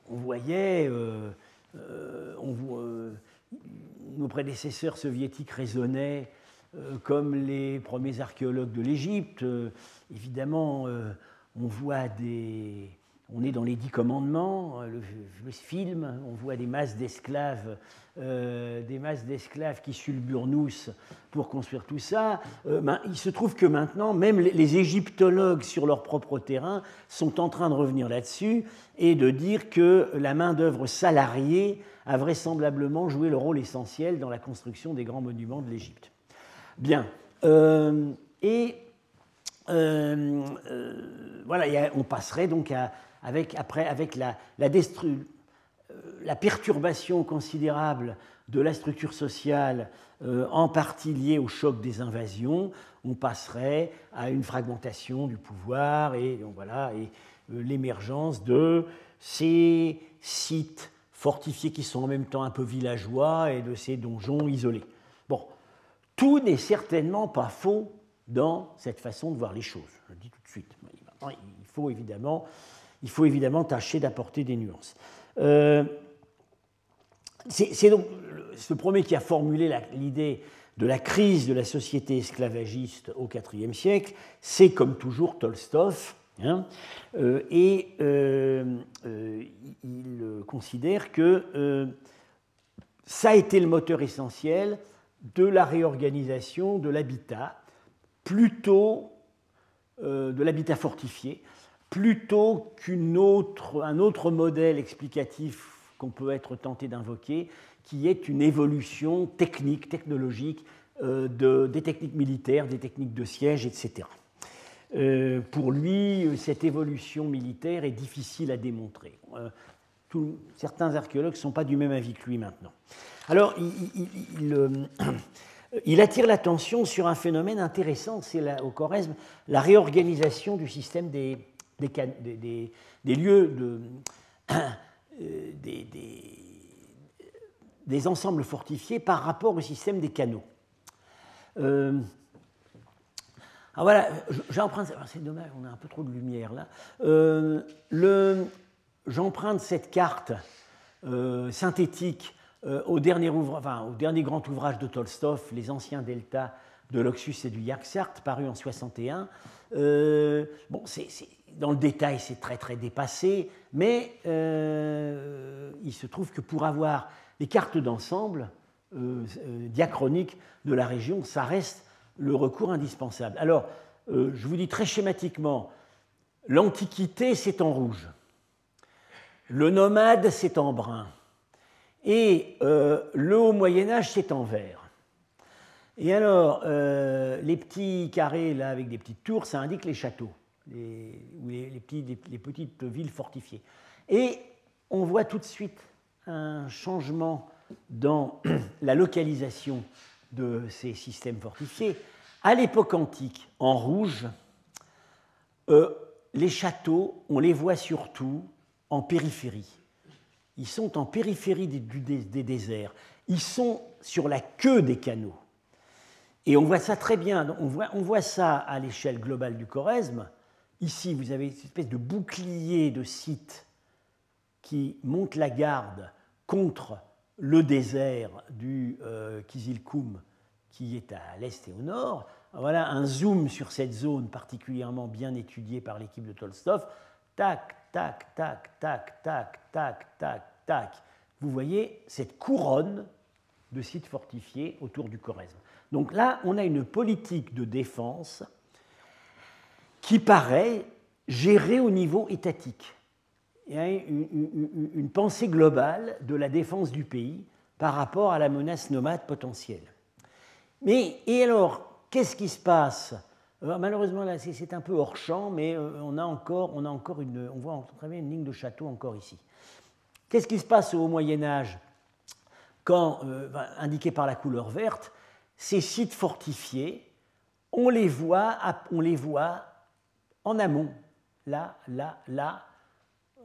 on voyait, euh, euh, euh, nos prédécesseurs soviétiques raisonnaient comme les premiers archéologues de l'Égypte. évidemment, on voit des, on est dans les Dix Commandements, le, film, on voit des masses d'esclaves, des masses d'esclaves qui sulburnoussent pour construire tout ça. Ben, il se trouve que maintenant, même les égyptologues sur leur propre terrain sont en train de revenir là-dessus et de dire que la main-d'œuvre salariée a vraisemblablement joué le rôle essentiel dans la construction des grands monuments de l'Égypte. Bien. Euh, et euh, euh, voilà, on passerait donc avec, après, avec la, la, perturbation considérable de la structure sociale, en partie liée au choc des invasions, on passerait à une fragmentation du pouvoir et voilà. Et, l'émergence de ces sites fortifiés qui sont en même temps un peu villageois et de ces donjons isolés. Tout n'est certainement pas faux dans cette façon de voir les choses. Je le dis tout de suite. il faut évidemment, il faut évidemment tâcher d'apporter des nuances. Euh, c'est donc ce premier qui a formulé l'idée de la crise de la société esclavagiste au IVe siècle, c'est comme toujours Tolstov, hein, euh, et euh, il considère que ça a été le moteur essentiel de la réorganisation de l'habitat, plutôt de l'habitat fortifié, plutôt qu'un autre, autre modèle explicatif qu'on peut être tenté d'invoquer, qui est une évolution technique, technologique euh, de, des techniques militaires, des techniques de siège, etc. Euh, pour lui, cette évolution militaire est difficile à démontrer. Euh, certains archéologues ne sont pas du même avis que lui maintenant. Alors, il, il attire l'attention sur un phénomène intéressant, c'est au Choresme la réorganisation du système des, lieux de, euh, des, ensembles fortifiés par rapport au système des canaux. Euh, ah voilà, j'emprunte, c'est dommage, on a un peu trop de lumière là. Euh, j'emprunte cette carte synthétique au, dernier au dernier grand ouvrage de Tolstov, Les anciens deltas de l'Oxus et du Yaxart, paru en 61. bon, c'est dans le détail, c'est très très dépassé, mais euh, il se trouve que pour avoir les cartes d'ensemble euh, euh, diachroniques de la région, ça reste le recours indispensable. Alors, je vous dis très schématiquement, l'Antiquité, c'est en rouge, le nomade, c'est en brun, et le Haut Moyen Âge, c'est en vert. Et alors, les petits carrés là avec des petites tours, ça indique les châteaux les, les, petites villes fortifiées. Et on voit tout de suite un changement dans la localisation de ces systèmes fortifiés. À l'époque antique, en rouge, euh, les châteaux, on les voit surtout en périphérie. Ils sont en périphérie des, déserts. Ils sont sur la queue des canaux. Et on voit ça très bien. On voit, on voit ça à l'échelle globale du Choresme. Ici, vous avez une espèce de bouclier de site qui monte la garde contre le désert du euh, Kizilkoum qui est à l'est et au nord. Voilà un zoom sur cette zone particulièrement bien étudiée par l'équipe de Tolstov. Tac, tac, tac, tac, tac, tac, tac, tac. Vous voyez cette couronne de sites fortifiés autour du Choresme. Donc là, on a une politique de défense qui paraît gérer au niveau étatique. Il y a une, pensée globale de la défense du pays par rapport à la menace nomade potentielle. Mais, et alors, qu'est-ce qui se passe euh, Malheureusement, là, c'est un peu hors champ, mais euh, on a encore, une, voit très bien une ligne de château encore ici. Qu'est-ce qui se passe au Moyen Âge quand, euh, indiqué par la couleur verte, ces sites fortifiés, on les voit, en amont, là, là, là,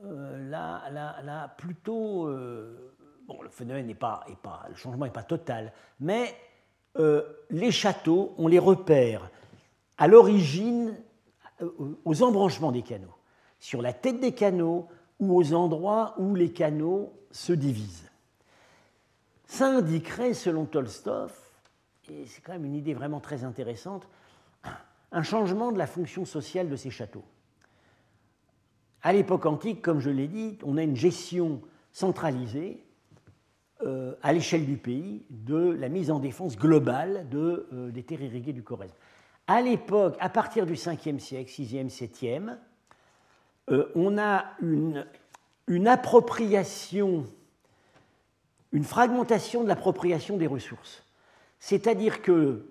là, là, là, plutôt. Bon, le phénomène n'est pas, le changement n'est pas total, mais les châteaux, on les repère à l'origine, aux embranchements des canaux, sur la tête des canaux ou aux endroits où les canaux se divisent. Ça indiquerait, selon Tolstov, et c'est quand même une idée vraiment très intéressante, un changement de la fonction sociale de ces châteaux. À l'époque antique, comme je l'ai dit, on a une gestion centralisée euh, à l'échelle du pays de la mise en défense globale euh, des terres irriguées du Corrèze. À l'époque, à partir du 5e siècle, 6e, 7e, euh, on a une, appropriation, une fragmentation de l'appropriation des ressources. C'est-à-dire que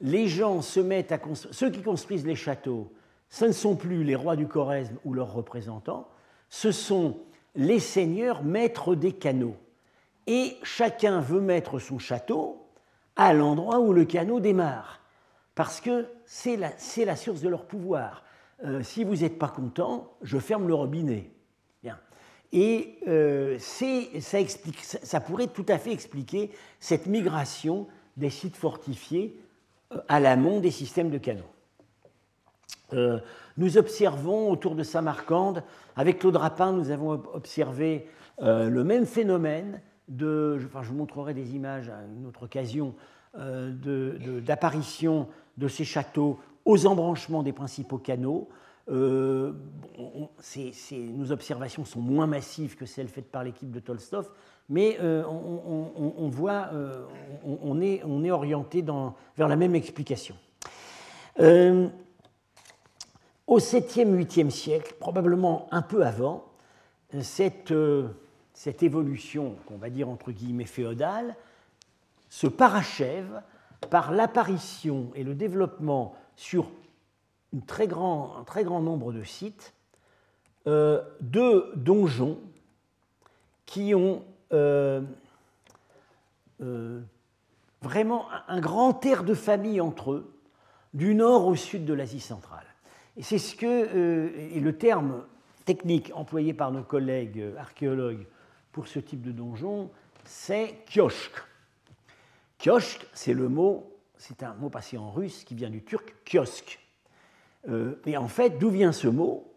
les gens se mettent à construire, ceux qui construisent les châteaux, ce ne sont plus les rois du Choresme ou leurs représentants, ce sont les seigneurs maîtres des canaux. Et chacun veut mettre son château à l'endroit où le canot démarre, parce que c'est la, source de leur pouvoir. Euh, si vous n'êtes pas content, je ferme le robinet. Et euh, ça pourrait tout à fait expliquer cette migration des sites fortifiés euh, à l'amont des systèmes de canaux. nous observons autour de Samarcande, avec Claude Rapin, nous avons observé le même phénomène. De, enfin, je vous montrerai des images à une autre occasion d'apparition de, ces châteaux aux embranchements des principaux canaux. Euh, nos observations sont moins massives que celles faites par l'équipe de Tolstov, mais euh, on, voit, euh, on, est, orienté vers la même explication. au 7e, 8e siècle, probablement un peu avant, cette, cette évolution, qu'on va dire entre guillemets féodale, se parachève par l'apparition et le développement sur un très grand nombre de sites euh, de donjons qui ont euh, euh, vraiment un grand air de famille entre eux, du nord au sud de l'Asie centrale. Et c'est ce que, le terme technique employé par nos collègues archéologues pour ce type de donjon, c'est kiosk. Kiosk, c'est le mot, c'est un mot passé en russe qui vient du turc kiosque. Euh, et en fait, d'où vient ce mot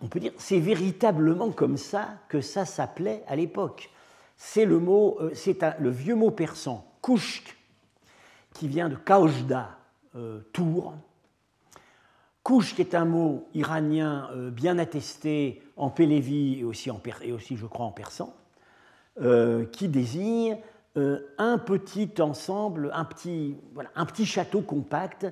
On peut dire c'est véritablement comme ça que ça s'appelait à l'époque. C'est le mot, euh, c'est le vieux mot persan, kushk, qui vient de kaojda, euh, tour. Kushk est un mot iranien bien attesté en Pélévi et aussi, je crois, en persan, qui désigne un petit ensemble, un petit, voilà, un petit château compact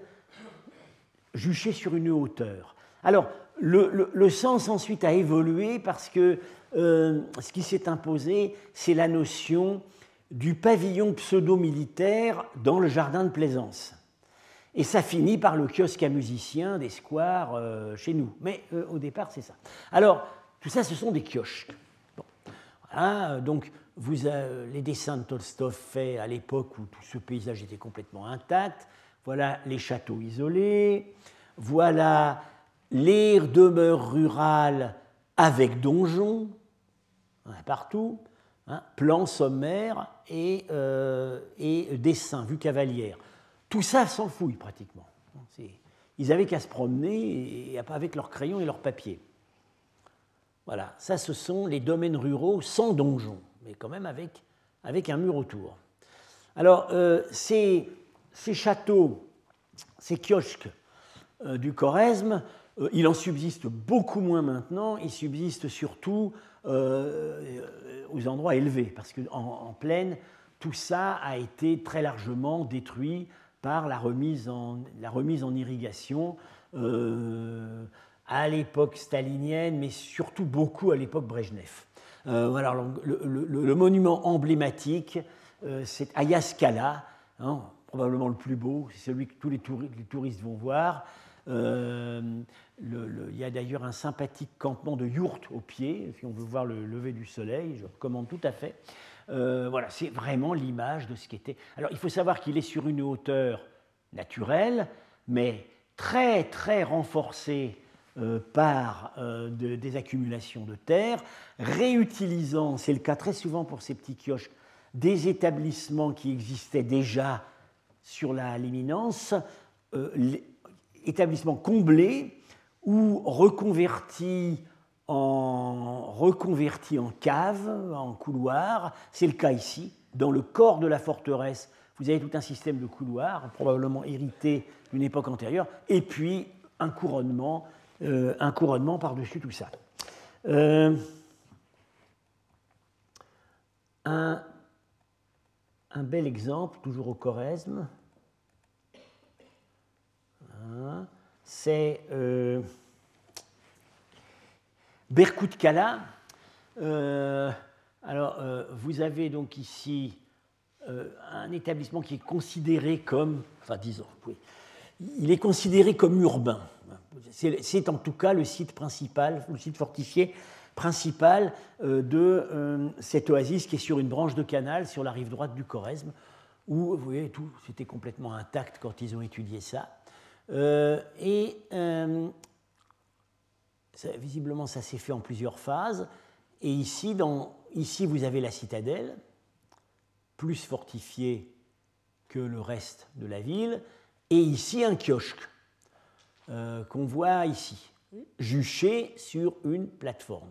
juché sur une hauteur. Alors, le, sens ensuite a évolué parce que euh, ce qui s'est imposé, c'est la notion du pavillon pseudo-militaire dans le jardin de plaisance. Et ça finit par le kiosque à musiciens des squares euh, chez nous. Mais euh, au départ, c'est ça. Alors, tout ça, ce sont des kiosques. Voilà, donc, vous les dessins de Tolstov faits à l'époque où tout ce paysage était complètement intact, voilà les châteaux isolés, voilà les demeures rurales avec donjons, partout, hein, plans sommaires et, euh, dessins, vues cavalières. Tout ça s'en fouille pratiquement. Ils avaient qu'à se promener avec leurs crayons et leurs papiers. Voilà, ça ce sont les domaines ruraux sans donjons, mais quand même avec, avec un mur autour. Alors, euh, ces, ces châteaux, ces kiosques euh, du Choresme. Euh, il en subsiste beaucoup moins maintenant, il subsiste surtout aux endroits élevés, parce qu'en en, plaine, tout ça a été très largement détruit par la remise en, la remise en irrigation à l'époque stalinienne, mais surtout beaucoup à l'époque Brejnev. Voilà, le, monument emblématique, c'est Ayaskala, hein, probablement le plus beau, c'est celui que tous les, touristes vont voir. Euh, il y a d'ailleurs un sympathique campement de yourtes au pied, si on veut voir le lever du soleil, je recommande tout à fait. Euh, voilà, c'est vraiment l'image de ce qui était. Alors il faut savoir qu'il est sur une hauteur naturelle, mais très très renforcée euh, par des accumulations de terre, réutilisant, c'est le cas très souvent pour ces petits kiosques, des établissements qui existaient déjà sur la l'éminence, établissement comblé ou reconverti en, reconverti en cave, en couloir. C'est le cas ici. Dans le corps de la forteresse, vous avez tout un système de couloirs, probablement hérité d'une époque antérieure, et puis un couronnement, euh, un couronnement par-dessus tout ça. Euh, un, bel exemple, toujours au Choresme, Hein, c'est euh. Euh, alors, vous avez donc ici un établissement qui est considéré comme, enfin disons, oui, il est considéré comme urbain. C'est en tout cas le site principal, le site fortifié principal de cette oasis qui est sur une branche de canal sur la rive droite du Choresme, où vous voyez tout, c'était complètement intact quand ils ont étudié ça. Euh, et euh, visiblement, ça s'est fait en plusieurs phases. Et ici, ici, vous avez la citadelle, plus fortifiée que le reste de la ville, et ici un kiosque. Qu'on voit ici, juché sur une plateforme.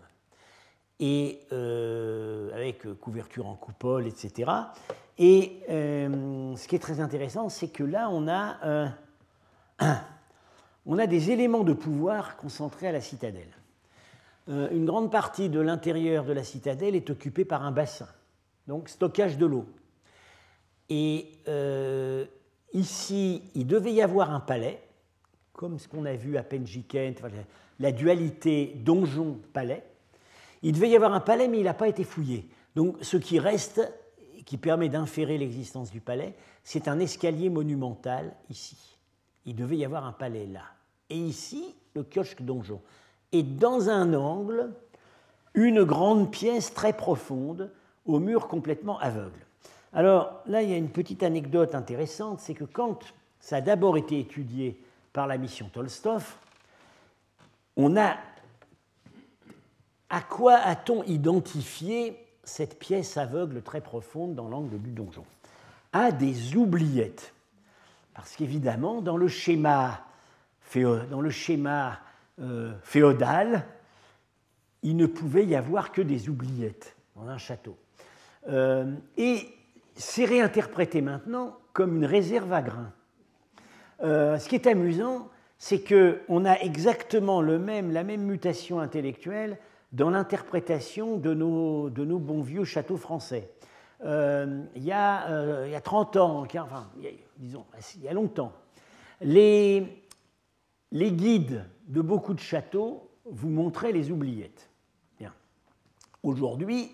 Et avec couverture en coupole, etc. Et ce qui est très intéressant, c'est que là, on a, on a des éléments de pouvoir concentrés à la citadelle. une grande partie de l'intérieur de la citadelle est occupée par un bassin, donc stockage de l'eau. Et euh, ici, il devait y avoir un palais, comme ce qu'on a vu à Penjiken, la dualité donjon-palais. Il devait y avoir un palais, mais il n'a pas été fouillé. Donc ce qui reste, qui permet d'inférer l'existence du palais, c'est un escalier monumental ici. Il devait y avoir un palais là. Et ici, le kiosque donjon. Et dans un angle, une grande pièce très profonde, au mur complètement aveugle. Alors là, il y a une petite anecdote intéressante, c'est que quand ça a d'abord été étudié par la mission Tolstov, on a à quoi a-t-on identifié cette pièce aveugle très profonde dans l'angle du donjon? À des oubliettes. Parce qu'évidemment, dans le schéma, euh, féodal, il ne pouvait y avoir que des oubliettes dans un château. Euh, et c'est réinterprété maintenant comme une réserve à grains. Euh, ce qui est amusant, c'est qu'on a exactement la même mutation intellectuelle dans l'interprétation de nos, bons vieux châteaux français. Euh, il, y a, euh, il, y a, 30 ans, disons, il y a longtemps, les, guides de beaucoup de châteaux vous montraient les oubliettes. Aujourd'hui,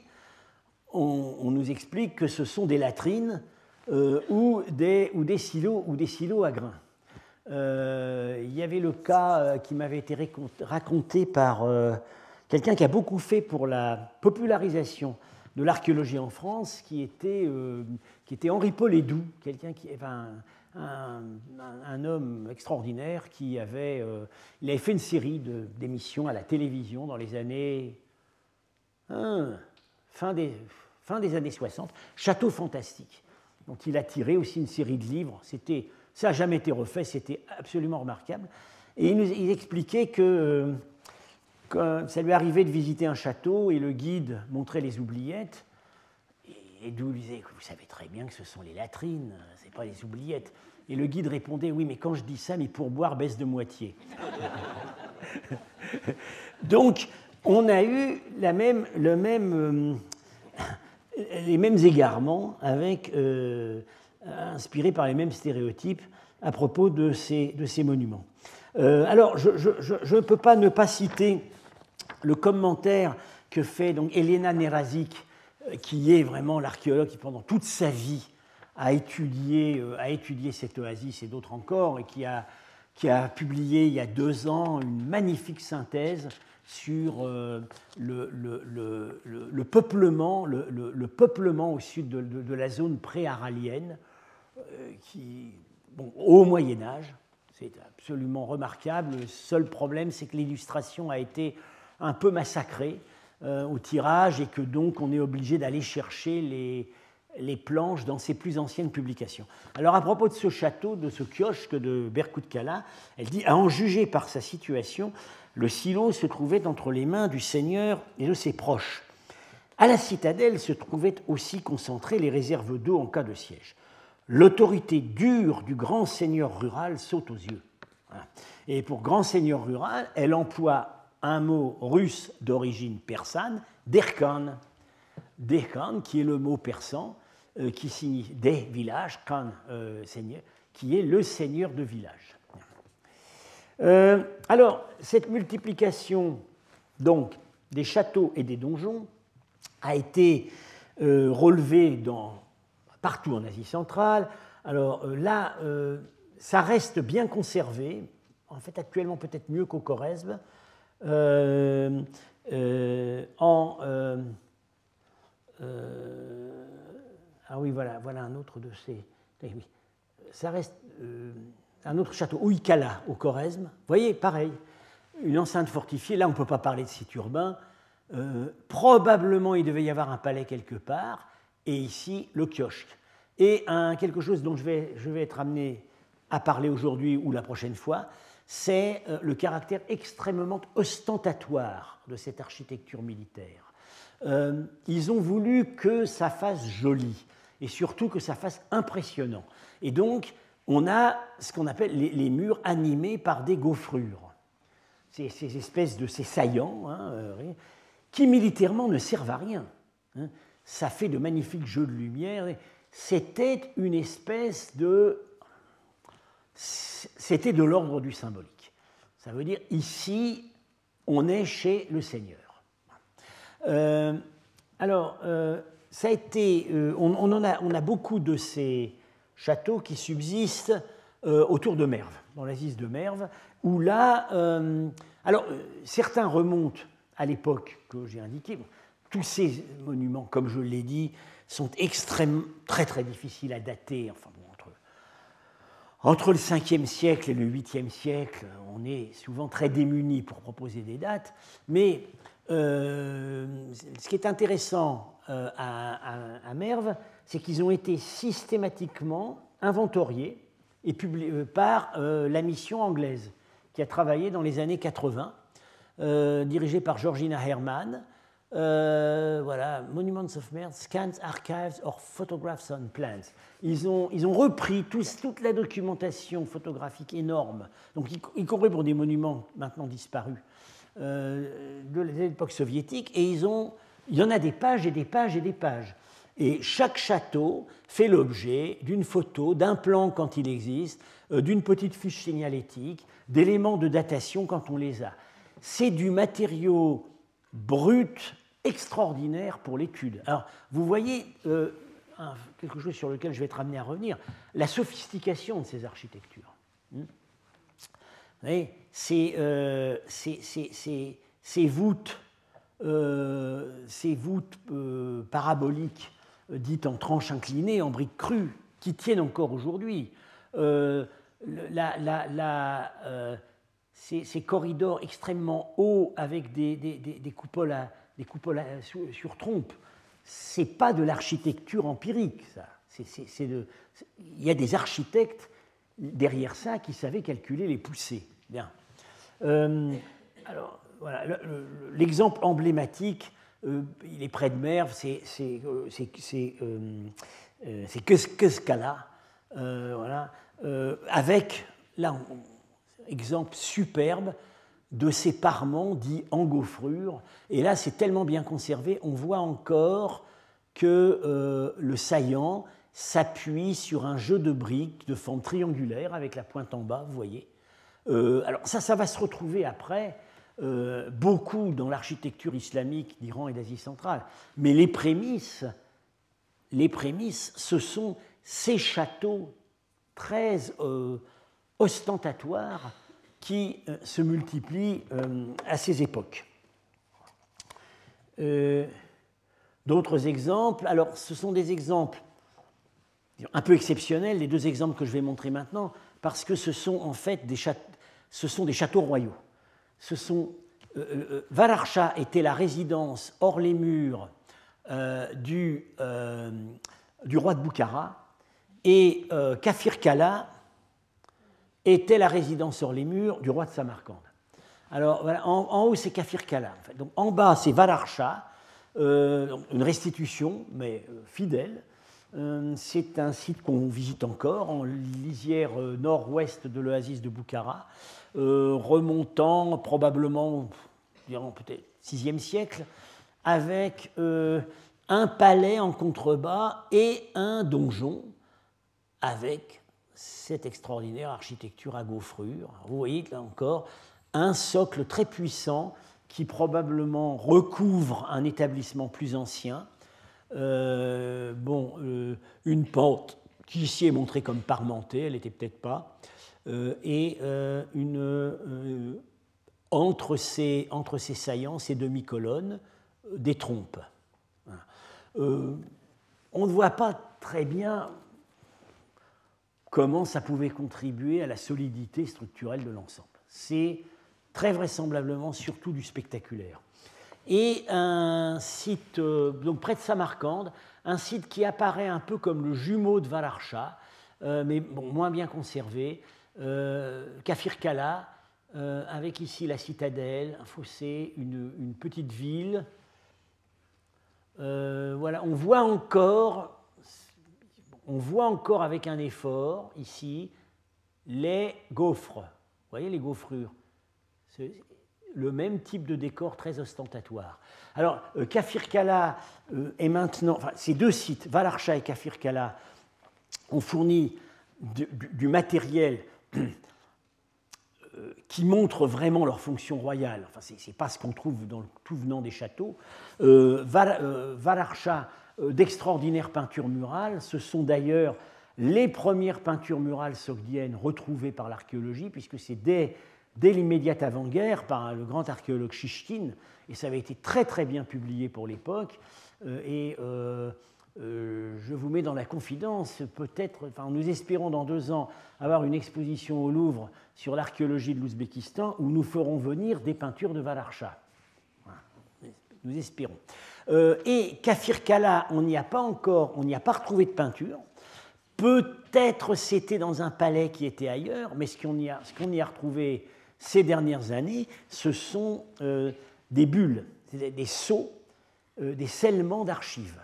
on, nous explique que ce sont des latrines silos, ou des silos à grains. Euh, il y avait le cas euh, qui m'avait été raconté par quelqu'un qui a beaucoup fait pour la popularisation de l'archéologie en France, qui était, qui était Henri Polédou, quelqu'un qui, enfin, un, un, homme extraordinaire qui avait, il avait fait une série d'émissions à la télévision dans les années hein, fin des, fin des années 60, Château fantastique, dont il a tiré aussi une série de livres. C'était, ça n'a jamais été refait, c'était absolument remarquable. Et il, expliquait que, euh, ça lui arrivait de visiter un château et le guide montrait les oubliettes. Et d'où lui disait, vous savez très bien que ce sont les latrines, ce pas les oubliettes. Et le guide répondait, oui, mais quand je dis ça, mes pourboires baissent de moitié. Donc, on a eu la même, le même, euh, les mêmes égarements, avec, euh, inspirés par les mêmes stéréotypes à propos de ces, de ces monuments. Euh, alors, je ne peux pas ne pas citer le commentaire que fait donc Elena Nerazik, euh, qui est vraiment l'archéologue qui, pendant toute sa vie, a étudié, a étudié cette oasis et d'autres encore, et qui a, qui a publié il y a deux ans une magnifique synthèse sur euh, le, le, peuplement, le, peuplement au sud de, la zone pré-aralienne, euh, qui, bon, au Moyen Âge, c'est absolument remarquable. Le seul problème, c'est que l'illustration a été un peu massacrée euh, au tirage et que donc on est obligé d'aller chercher les, planches dans ses plus anciennes publications. Alors à propos de ce château, de ce kiosque de Berkut-Kala, elle dit, à en juger par sa situation, le silo se trouvait entre les mains du seigneur et de ses proches. À la citadelle se trouvaient aussi concentrées les réserves d'eau en cas de siège. L'autorité dure du grand seigneur rural saute aux yeux. Et pour grand seigneur rural, elle emploie un mot russe d'origine persane, derkan. Derkan, qui est le mot persan, euh, qui signifie des villages, kan, euh, seigneur, qui est le seigneur de village. Euh, alors, cette multiplication donc, des châteaux et des donjons a été relevée dans, partout en Asie centrale. Alors euh, là, ça reste bien conservé, en fait actuellement peut-être mieux qu'au Choresme, en, ah oui, voilà, voilà un autre de ces. Eh ça reste un autre château, Ouikala, au Choresme. Vous voyez, pareil, une enceinte fortifiée. Là, on ne peut pas parler de site urbain. Euh, probablement, il devait y avoir un palais quelque part. Et ici, le kiosque. Et quelque chose dont je vais, je vais être amené à parler aujourd'hui ou la prochaine fois, c'est le caractère extrêmement ostentatoire de cette architecture militaire. ils ont voulu que ça fasse joli et surtout que ça fasse impressionnant. Et donc, on a ce qu'on appelle les, murs animés par des gaufrures. Ces, ces espèces de ces saillants hein, qui militairement ne servent à rien. Hein. Ça fait de magnifiques jeux de lumière. C'était une espèce de... C'était de l'ordre du symbolique. Ça veut dire, ici, on est chez le Seigneur. Euh, alors, euh, ça a été, euh, on, en a, on, a, beaucoup de ces châteaux qui subsistent autour de Merve, dans l'Asie de Merve, où là, alors certains remontent à l'époque que j'ai indiquée. Tous ces monuments, comme je l'ai dit, sont extrêmement, très très difficiles à dater. Enfin, entre, le 5e siècle et le 8e siècle, on est souvent très démunis pour proposer des dates. Mais euh, ce qui est intéressant euh, à, Merve, c'est qu'ils ont été systématiquement inventoriés et publiés euh, par la mission anglaise qui a travaillé dans les années 80 euh, dirigé par Georgina Herrmann. Euh, voilà, Monuments of Mer, Scans, Archives or Photographs on Plans. Ils ont, ils ont repris toute la documentation photographique énorme, donc y, compris pour des monuments maintenant disparus euh, de l'époque soviétique, et ils ont, il y en a des pages et des pages et des pages. Et chaque château fait l'objet d'une photo, d'un plan quand il existe, d'une petite fiche signalétique, d'éléments de datation quand on les a c'est du matériau brut extraordinaire pour l'étude. Alors, vous voyez euh, quelque chose sur lequel je vais être amené à revenir, la sophistication de ces architectures. Hmm. ces, euh, ces, voûtes, euh, ces voûtes paraboliques dites en tranches inclinées, en briques crues, qui tiennent encore aujourd'hui. la, ces, corridors extrêmement hauts avec des, des, coupoles, coupoles sur, trompe, c'est pas de l'architecture empirique, ça. il y a des architectes derrière ça qui savaient calculer les poussées. Bien. Euh, alors, voilà, l'exemple emblématique, euh, il est près de Merve, c'est euh, c'est Keskala, voilà, avec, là, on, exemple superbe de ces parements dits engouffrures. Et là, c'est tellement bien conservé, on voit encore que euh, le saillant s'appuie sur un jeu de briques de forme triangulaire avec la pointe en bas, vous voyez. Euh, alors ça, ça va se retrouver après euh, beaucoup dans l'architecture islamique d'Iran et d'Asie centrale. Mais les prémices, les prémices, ce sont ces châteaux très ostentatoire qui euh, se multiplie euh, à ces époques. Euh, d'autres exemples, alors ce sont des exemples un peu exceptionnels, les deux exemples que je vais montrer maintenant, parce que ce sont en fait des, châteaux, royaux. Ce était la résidence hors les murs du, du, roi de Boukhara, et Kafir Kala était la résidence sur les murs du roi de Samarcande. Alors, en, haut, c'est Kafir Kala. En, en bas, c'est Valarcha, euh, une restitution, mais euh, fidèle. Euh, c'est un site qu'on visite encore, en lisière nord-ouest de l'oasis de Boukhara, remontant probablement, peut-être 6e siècle, avec un palais en contrebas et un donjon avec cette extraordinaire architecture à gaufrure. Vous voyez là encore un socle très puissant qui probablement recouvre un établissement plus ancien. Euh, bon, euh, une pente qui ici est montrée comme parmentée, elle n'était peut-être pas, euh, et une, entre, ces, entre ces saillants, ces demi-colonnes, des trompes. on ne voit pas très bien comment ça pouvait contribuer à la solidité structurelle de l'ensemble. C'est très vraisemblablement surtout du spectaculaire. Et un site, euh, donc près de Samarcande, un site qui apparaît un peu comme le jumeau de Valarcha, euh, mais moins bien conservé, euh, Kafir Kala, avec ici la citadelle, un fossé, une, petite ville. voilà, on voit encore, on voit encore avec un effort ici les gaufres. Vous voyez les gaufrures? Le même type de décor très ostentatoire. Alors, euh, Kafirkala euh, est maintenant, ces deux sites, Valarcha et Kafirkala, ont fourni du, matériel euh, qui montre vraiment leur fonction royale. Enfin, ce n'est pas ce qu'on trouve dans tout venant des châteaux. Valarcha, d'extraordinaires peintures murales, ce sont d'ailleurs les premières peintures murales sogdiennes retrouvées par l'archéologie, puisque c'est dès dès l'immédiate avant-guerre par le grand archéologue Shishkin, et ça avait été très très bien publié pour l'époque. Euh, et euh, euh, je vous mets dans la confidence, peut-être, enfin, nous espérons dans deux ans avoir une exposition au Louvre sur l'archéologie de l'Ouzbékistan où nous ferons venir des peintures de Valarcha. Nous espérons. Et Kafir on n'y a pas encore, on n'y a pas retrouvé de peinture. Peut-être c'était dans un palais qui était ailleurs, mais ce qu'on y, y, a retrouvé ces dernières années, ce sont euh, des bulles, des, sceaux, euh, des scellements d'archives.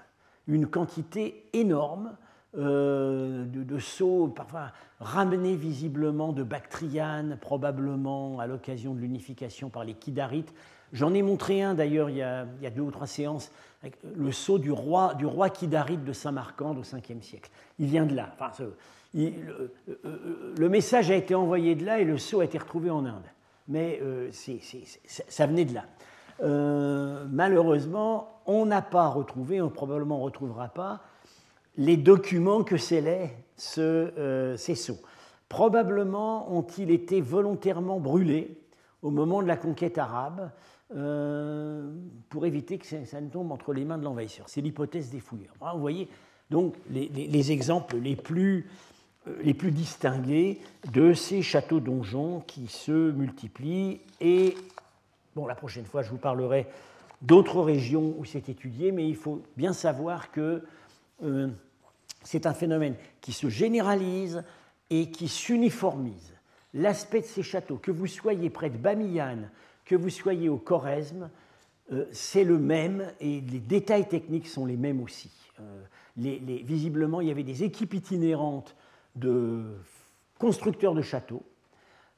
Une quantité énorme euh, de, sceaux, parfois ramenés visiblement de Bactriane, probablement à l'occasion de l'unification par les Kidarites. J'en ai montré un d'ailleurs il, y a deux ou trois séances, le sceau du roi, du roi Kidarite de Saint-Marcande au 5e siècle. Il vient de là. Enfin, le, message a été envoyé de là et le sceau a été retrouvé en Inde. Mais euh, ça venait de là. Euh, malheureusement, on n'a pas retrouvé, on probablement ne retrouvera pas, les documents que scellaient euh, ces sceaux. Probablement ont-ils été volontairement brûlés au moment de la conquête arabe pour éviter que ça, ne tombe entre les mains de l'envahisseur. C'est l'hypothèse des fouilleurs. Vous voyez donc les exemples les plus euh, les plus distingués de ces châteaux-donjons qui se multiplient. Et bon, la prochaine fois, je vous parlerai d'autres régions où c'est étudié, mais il faut bien savoir que euh, c'est un phénomène qui se généralise et qui s'uniformise. L'aspect de ces châteaux, que vous soyez près de Bamiyan, que vous soyez au Choresme, euh, c'est le même et les détails techniques sont les mêmes aussi. visiblement, il y avait des équipes itinérantes de constructeurs de châteaux.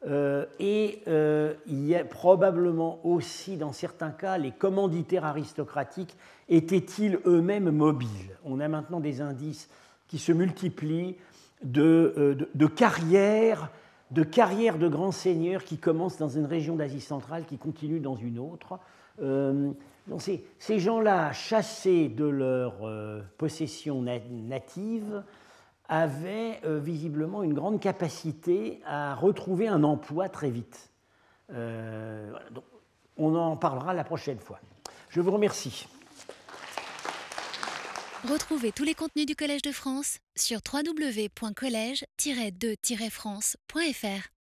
Euh, et euh, il y a probablement aussi, dans certains cas, les commanditaires aristocratiques étaient-ils eux-mêmes mobiles? On a maintenant des indices qui se multiplient de, euh, de, carrières, de grands seigneurs qui commencent dans une région d'Asie centrale, qui continuent dans une autre. donc ces, ces gens-là, chassés de leur possession native, avait euh, visiblement une grande capacité à retrouver un emploi très vite. Euh, on en parlera la prochaine fois. Je vous remercie. Retrouvez tous les contenus du Collège de France sur www.colège-2-france.fr.